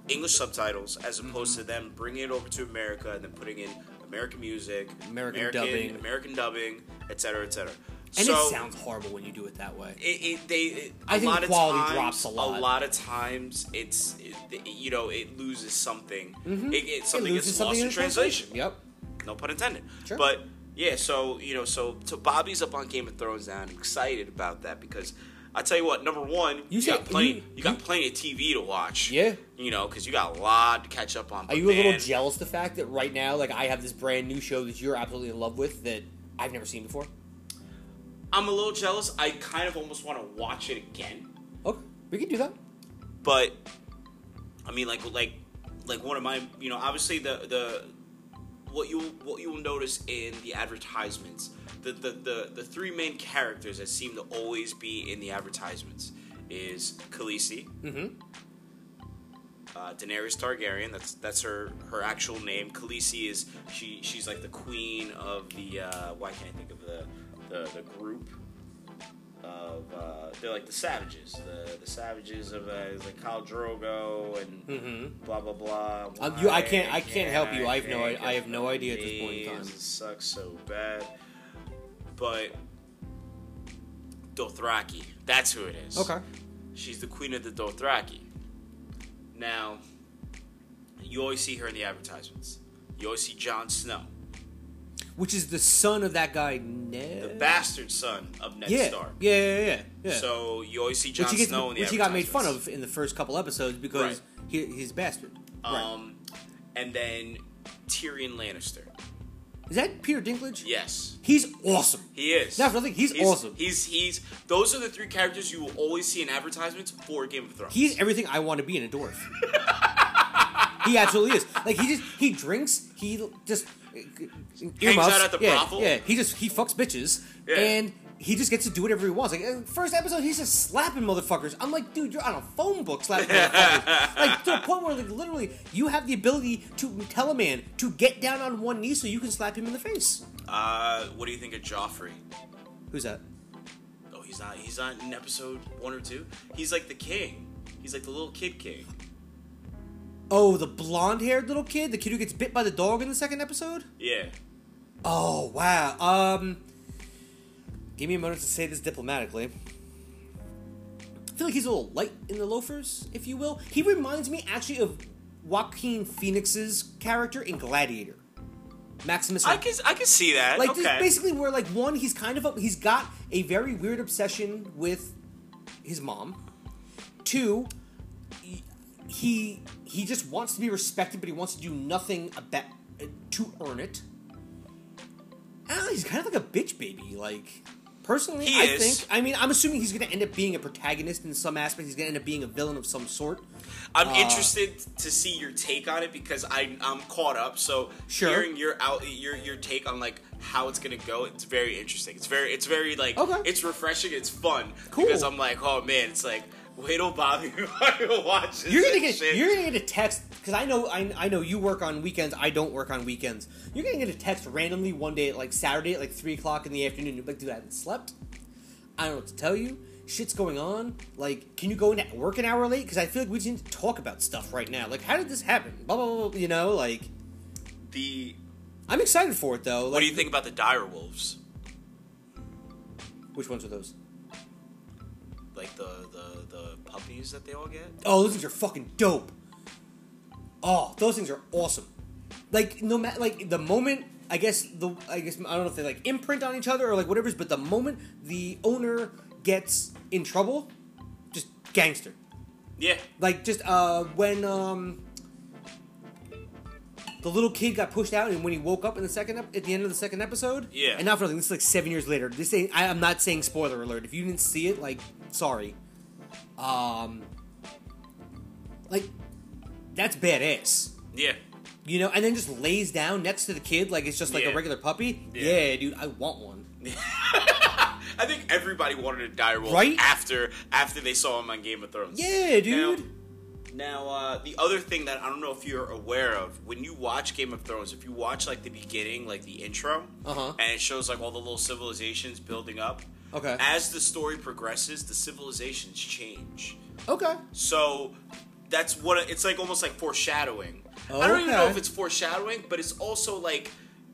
English subtitles, as opposed to them bringing it over to America and then putting in American music, American dubbing. American dubbing, et cetera, et cetera. And so, it sounds horrible when you do it that way. it, it they it, I a think lot the of quality times, drops a lot. A lot of times it's it, you know it loses something. Mhm. It, something loses gets something lost in translation. Yep. No pun intended. Sure. But yeah, so you know, so so Bobby's up on Game of Thrones now. and I'm excited about that because I tell you what, number one, you, You say- got plenty, you- you, got plenty of TV to watch. Yeah. You know, because you got a lot to catch up on. Are you a little jealous the fact that right now, like, I have this brand new show that you're absolutely in love with that I've never seen before? I'm a little jealous. I kind of almost want to watch it again. Okay, we can do that. but I mean, like, like, like one of my, you know, obviously the the what you what you will notice in the advertisements, the the the, the three main characters that seem to always be in the advertisements is Khaleesi, Mm-hmm. uh, Daenerys Targaryen. That's that's her her actual name. Khaleesi is she she's like the queen of the uh, why can't I think of the the, the group of uh, they're like the savages, the the savages of uh, like Khal Drogo and Mm-hmm. blah blah blah. Um, you- I can't- I Why can't help you. I have no- can't I have no idea at this point in time. It sucks so bad, but Dothraki. That's who it is. Okay. She's the queen of the Dothraki. Now, you always see her in the advertisements. You always see Jon Snow, Which is the son of that guy, Ned. the bastard son of Ned yeah. Stark. yeah, yeah, yeah, yeah. So you always see Jon which gets, Snow in the which he got made fun of in the first couple episodes because Right. he, he's a bastard. right. Um, and then Tyrion Lannister. Is that Peter Dinklage? Yes, He's awesome. he is. Not for nothing, he's awesome. He's he's. Those are the three characters you will always see in advertisements for Game of Thrones. He's everything I want to be in a dwarf. <laughs> he absolutely is. Like he just he drinks. He just uh, earmuffs. out at the yeah, brothel. Yeah, he just he fucks bitches, Yeah. and he just gets to do whatever he wants. Like first episode, he's just slapping motherfuckers. I'm like, dude, you're on a phone book slapping motherfuckers. <laughs> like to a point where like literally you have the ability to tell a man to get down on one knee so you can slap him in the face. uh, what do you think of Joffrey? Who's that? Oh, he's not. He's not in episode one or two. He's like the king. He's like the little kid king. Oh, the blonde-haired little kid, the kid who gets bit by the dog in the second episode. Yeah. Oh wow. Um, give me a moment to say this diplomatically. I feel like he's a little light in the loafers, if you will. He reminds me actually of Joaquin Phoenix's character in Gladiator. Maximus. I can I can see that. like okay. this basically where like one he's kind of a, he's got a very weird obsession with his mom. Two, he- he just wants to be respected, but he wants to do nothing about to earn it. I know, he's kind of like a bitch baby. Like personally, He I is. think. I mean, I'm assuming he's going to end up being a protagonist in some aspect. He's going to end up being a villain of some sort. I'm Uh, interested to see your take on it because I I'm caught up. So Sure. hearing your out your your take on like how it's gonna go, it's very interesting. It's very it's very like Okay. it's refreshing. It's fun Cool. because I'm like, oh man, it's like <laughs> wait till Bobby watches. You're gonna get shit. you're gonna get a text because I know I, I know you work on weekends. I don't work on weekends. You're gonna get a text randomly one day at like Saturday at like three o'clock in the afternoon. You're like, dude, I haven't slept. I don't know what to tell you. Shit's going on. Like, can you go into work an hour late? Because I feel like we just need to talk about stuff right now. Like, how did this happen? Blah blah blah. blah, You know, like the I'm excited for it though. what do you think about the dire wolves? Which ones are those? Like the the the puppies that they all get. Oh, those things are fucking dope. Oh, those things are awesome. Like no matter like the moment I guess the I guess I don't know if they like imprint on each other or like whatever, but the moment the owner gets in trouble, just gangster. Yeah. Like just uh when um the little kid got pushed out and when he woke up in the second ep- at the end of the second episode. Yeah. And not for nothing, this is like seven years later. This ain't I, I'm not saying spoiler alert. If you didn't see it, like sorry. Um like that's badass. Yeah. You know, and then just lays down next to the kid like it's just like Yeah. a regular puppy. Yeah. Yeah. dude, I want one. <laughs> I think everybody wanted a wolf Right? after after they saw him on Game of Thrones. Yeah, dude. Now, now uh, the other thing that I don't know if you're aware of when you watch Game of Thrones, if you watch like the beginning, like the intro, Uh-huh. and it shows like all the little civilizations building up. Okay. As the story progresses, the civilizations change. Okay. So that's what it's like, almost like foreshadowing. I don't even know if it's foreshadowing, but it's also like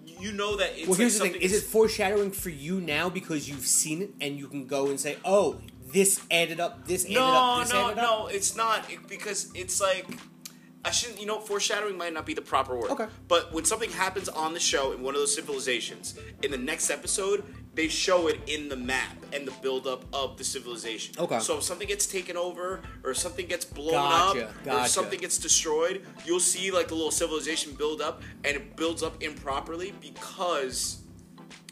you know that it's Well, here's like the thing: is it foreshadowing for you now because you've seen it and you can go and say, "Oh, this added up. This added No, up. This no, added up." no. It's not it- because it's like I shouldn't. You know, foreshadowing might not be the proper word. Okay. But when something happens on the show in one of those civilizations, in the next episode, they show it in the map and the buildup of the civilization. Okay. So if something gets taken over, or something gets blown Gotcha, up, or something gets destroyed, you'll see like the little civilization build up, and it builds up improperly because.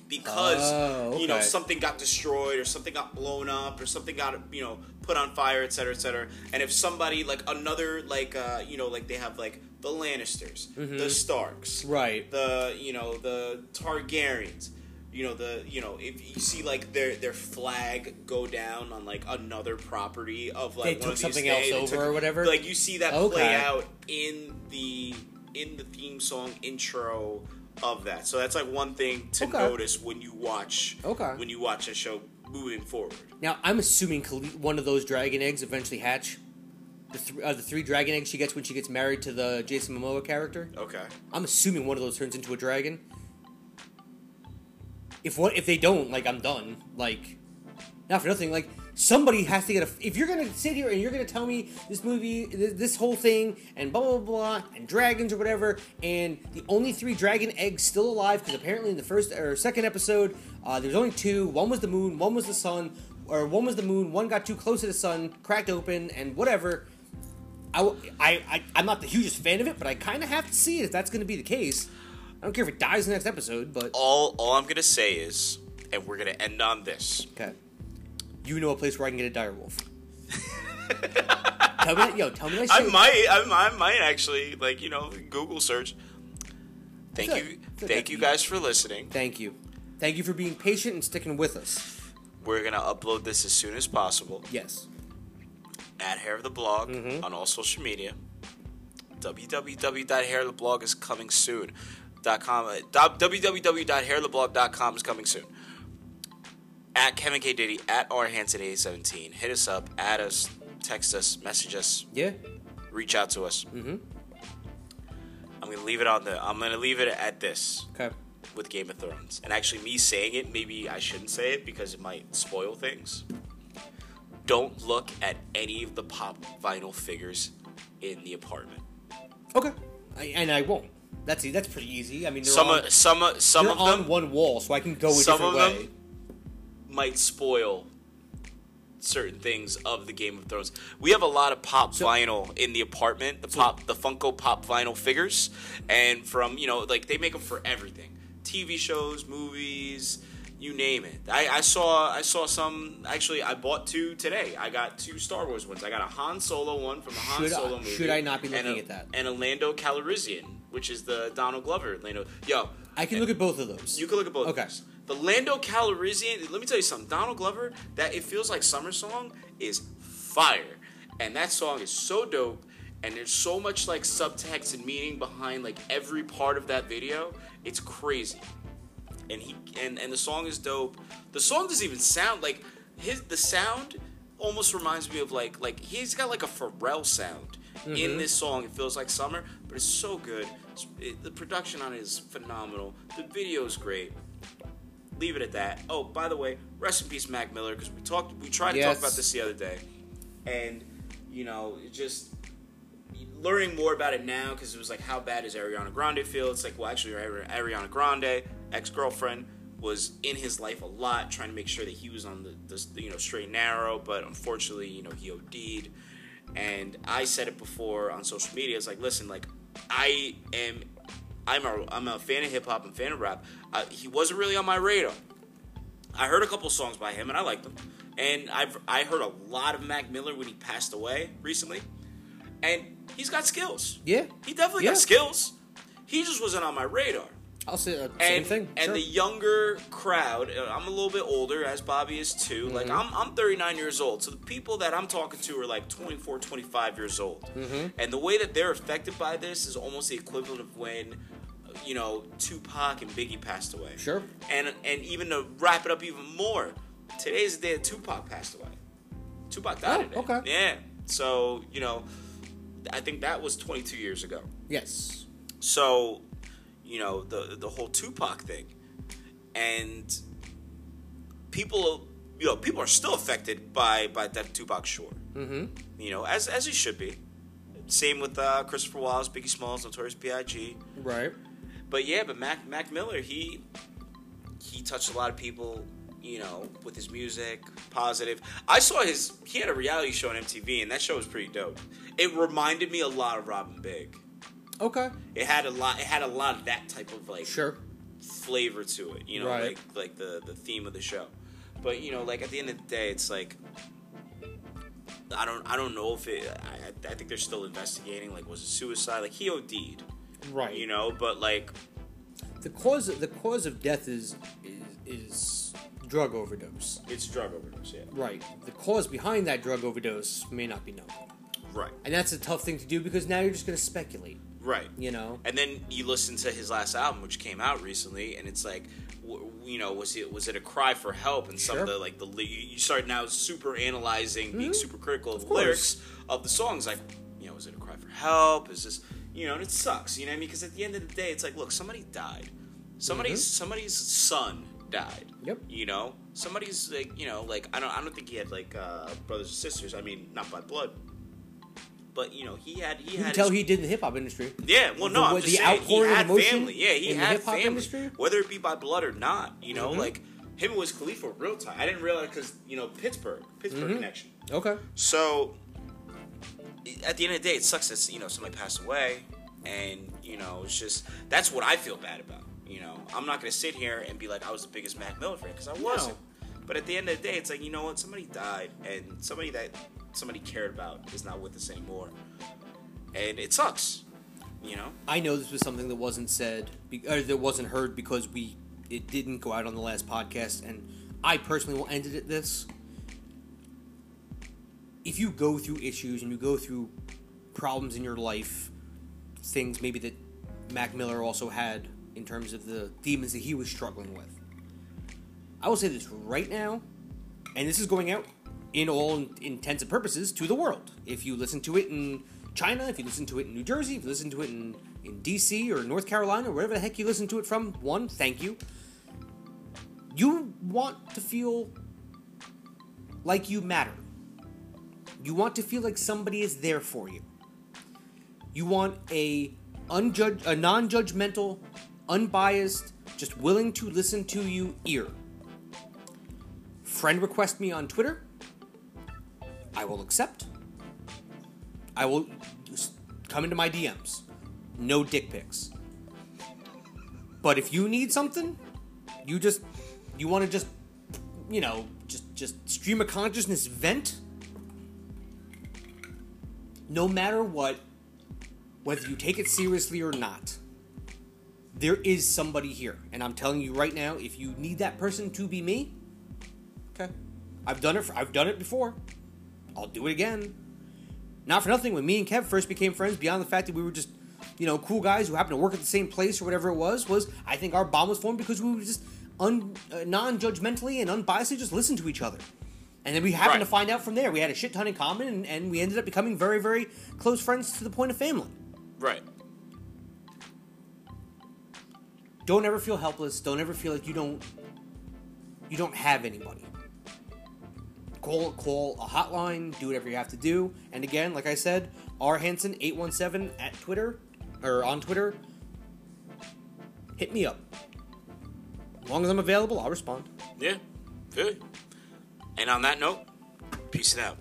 Because Oh, you know something got destroyed or something got blown up or something got you know put on fire etc etc and if somebody like another like uh you know like they have like the lannisters the starks Mm-hmm. Right. the you know the targaryens you know the you know if you see like their their flag go down on like another property of like They one took of these something days, else over or whatever? like you see that play out in the in the theme song intro of that so that's like one thing to Okay. notice when you watch Okay. when you watch a show moving forward Now, I'm assuming one of those dragon eggs eventually hatch. The, th- uh, the three dragon eggs she gets when she gets married to the Jason Momoa character. okay I'm assuming one of those turns into a dragon. If what if they don't, like I'm done. Like, not for nothing. Like somebody has to get a. If you're gonna sit here and you're gonna tell me this movie, th- this whole thing, and blah blah blah, and dragons or whatever, and the only three dragon eggs still alive because apparently in the first or second episode, uh, there's only two. One was the moon, one was the sun, or one was the moon. One got too close to the sun, cracked open, and whatever. I I I'm not the hugest fan of it, but I kind of have to see it if that's going to be the case. I don't care if it dies in the next episode, but all all i'm gonna say is and we're gonna end on this okay. You know a place where I can get a dire wolf. <laughs> tell me that, yo, tell me that i might I, I might actually like you know google search thank you thank you you- guys for listening Thank you, thank you for being patient and sticking with us. we're gonna upload this as soon as possible Yes. at hair of the blog Mm-hmm. on all social media www.hairoftheblog is coming soon dot com. Uh, www.hairoftheblog.com is coming soon. At Kevin K. Diddy at R. Hanson 817 hit us up add us text us message us. Yeah. reach out to us. Mm-hmm. I'm gonna leave it on the I'm gonna leave it at this. Okay. with Game of Thrones. And actually me saying it maybe I shouldn't say it because it might spoil things. Don't look at any of the pop vinyl figures in the apartment. Okay. I, and I won't. That's that's pretty easy. I mean, some on, of some of some of on them one wall, so I can go a some different of way. them might spoil certain things of the Game of Thrones. We have a lot of pop So- vinyl in the apartment, the pop the Funko Pop vinyl figures and from, you know, like they make them for everything. TV shows, movies, you name it. I, I saw I saw some actually I bought two today. I got two Star Wars ones. I got a Han Solo one from the Han Should I- Solo movie. should I not be looking a- at that? And a Lando Calrissian, which is the Donald Glover Lando. Yo, I can look at both of those. you can look at both. Okay. The Lando Calrissian. Let me tell you something. Donald Glover. That it feels like summer song is fire, and that song is so dope. And there's so much like subtext and meaning behind like every part of that video. It's crazy. And he and and the song is dope. The song doesn't even sound like his. The sound almost reminds me of like like he's got like a Pharrell sound in mm-hmm. this song. It feels like summer, but it's so good. It- the production on it is phenomenal. The video is great. Leave it at that. Oh, by the way, rest in peace, Mac Miller, because we talked, we tried to Yes. talk about this the other day, and you know, it just learning more about it now because it was like, how bad does Ariana Grande feel? It's like, well, actually, Ariana Grande, ex girlfriend, was in his life a lot, trying to make sure that he was on the, the you know straight and narrow, but unfortunately, you know, he OD'd. And I said it before on social media. It's like, listen, like I am, I'm a, I'm a fan of hip hop and fan of rap. Uh, he wasn't really on my radar. I heard a couple songs by him and I liked them. And I've I heard a lot of Mac Miller when he passed away recently. And he's got skills. Yeah. He definitely Yeah. got skills. He just wasn't on my radar. I'll say uh, same And, thing. and sure. the younger crowd, uh, I'm a little bit older, as Bobby is too. Like, Mm-hmm. I'm, I'm 39 years old. So the people that I'm talking to are like 24, 25 years old. Mm-hmm. And the way that they're affected by this is almost the equivalent of when, you know, Tupac and Biggie passed away. Sure. And, and even to wrap it up even more, today's the day that Tupac passed away. Tupac died Oh, today. okay. Yeah. So, you know, I think that was 22 years ago. yes. So, you know, the the whole Tupac thing, and people, you know, people are still affected by by that Tupac sure. Mm-hmm. You know, as as he should be. Same with uh, Christopher Wallace, Biggie Smalls, Notorious B.I.G. Right. But yeah, but Mac Mac Miller, he he touched a lot of people. You know, with his music, positive. I saw his. He had a reality show on MTV, and that show was pretty dope. It reminded me a lot of Rob & Big. Okay. It had a lot. It had a lot of that type of like Sure. flavor to it. You know, Right. like like the the theme of the show. But you know, like at the end of the day, it's like I don't I don't know if it. I, I think they're still investigating. Like, was it suicide? Like he OD'd. Right. You know, but like the cause of, the cause of death is is, is drug overdose. it's drug overdose. Yeah. Right. The cause behind that drug overdose may not be known. Right. And that's a tough thing to do because now you're just going to speculate, Right. you know? And then you listen to his last album, which came out recently, and it's like, you know, was it was it a cry for help? And some of the like the you start now super analyzing, being super critical of, the lyrics of the songs. Like, you know, is it a cry for help? Is this, you know, and it sucks. You know what I mean? Because at the end of the day, it's like, look, somebody died. Somebody's somebody's son died. Yep. You know, somebody's like, you know, like I don't I don't think he had like uh, brothers or sisters. I mean, not by blood. But you know, he had he You had tell his- he did in the hip hop industry. yeah, well, The no, I'm way- just the saying he had family. Yeah, he had family, industry? whether it be by blood or not. You know, Mhm. like him and Wiz Khalifa real time. I didn't realize because you know Pittsburgh, Pittsburgh Mhm. connection. Okay. So at the end of the day, it sucks that you know somebody passed away, and you know it's just that's what I feel bad about. You know, I'm not gonna sit here and be like I was the biggest Mac Miller fan because I wasn't. But at the end of the day, it's like you know what, somebody died, and somebody that somebody cared about is not with us anymore, and it sucks. You know. I know this was something that wasn't said, or that wasn't heard because we it didn't go out on the last podcast, and I personally will end it at this. If you go through issues and you go through problems in your life, things maybe that Mac Miller also had in terms of the demons that he was struggling with. I will say this right now, and this is going out in all intents and purposes to the world. If you listen to it in China, if you listen to it in New Jersey, if you listen to it in, in DC or North Carolina, or wherever the heck you listen to it from, one, thank you. You want to feel like you matter. You want to feel like somebody is there for you. You want a unjudged, a non-judgmental, unbiased, just willing to listen to you ear. Friend request me on Twitter. I will accept. I will come into my DMs. No dick pics. But if you need something, you just you want to just you know just just stream of consciousness vent. No matter what, whether you take it seriously or not, there is somebody here, and I'm telling you right now, if you need that person to be me, okay, I've done it. For, I've done it before. I'll do it again. Not for nothing. When me and Kev first became friends, beyond the fact that we were just, you know, cool guys who happened to work at the same place or whatever it was, was I think our bond was formed because we were just un, uh, non-judgmentally and unbiasedly just listen to each other. And then we happened to find out from there we had a shit ton in common, and, and we ended up becoming very, very close friends to the point of family. Right. Don't ever feel helpless. Don't ever feel like you don't you don't have anybody. Call call a hotline. Do whatever you have to do. And again, like I said, R one seven at Twitter or on Twitter. Hit me up. As long as I'm available, I'll respond. Yeah. good. And on that note, peace it out.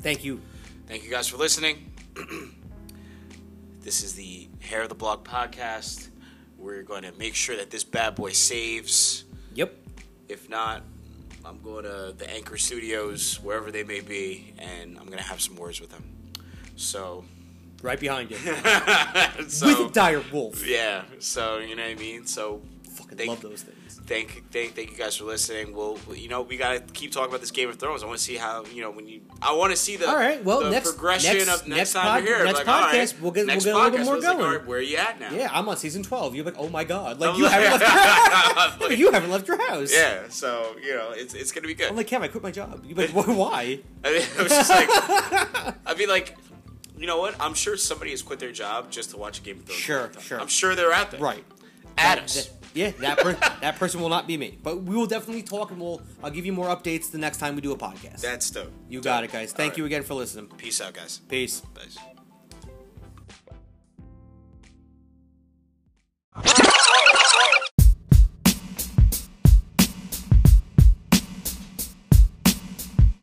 Thank you. Thank you guys for listening. this is the Hair of the Blog podcast. We're going to make sure that this bad boy saves. Yep. If not, I'm going to the Anchor Studios, wherever they may be, and I'm going to have some words with them. So, right behind you <laughs> so, with a dire wolf. yeah. So you know what I mean. So Fucking Thank- love those things. Thank thank thank you guys for listening. We'll you know we gotta keep talking about this Game of Thrones. I want to see how you know when you. I want to see the All right, well, next- progression next- of next, next time pod- you're here. next like, all right, podcast, we'll get- we'll get a little bit more it's like, going. where are you at now? Yeah, I'm on season twelve. You're like, oh my god, like I'm you like- haven't left your house. <laughs> Like- you haven't left your house. Yeah, so you know it's it's gonna be good. I'm like, Cam, I quit my job. You're like, why? <laughs> I mean, I was just like, <laughs> I mean, like, you know what? I'm sure somebody has quit their job just to watch a Game of Thrones. Sure, sure. I'm sure they're out there. Right. At That- us. that- yeah, that per- that person will not be me. But we will definitely talk, and we'll I'll give you more updates the next time we do a podcast. That's dope. you Dope. got it, guys. Thank you again for listening. Peace out, guys. Peace. Bye.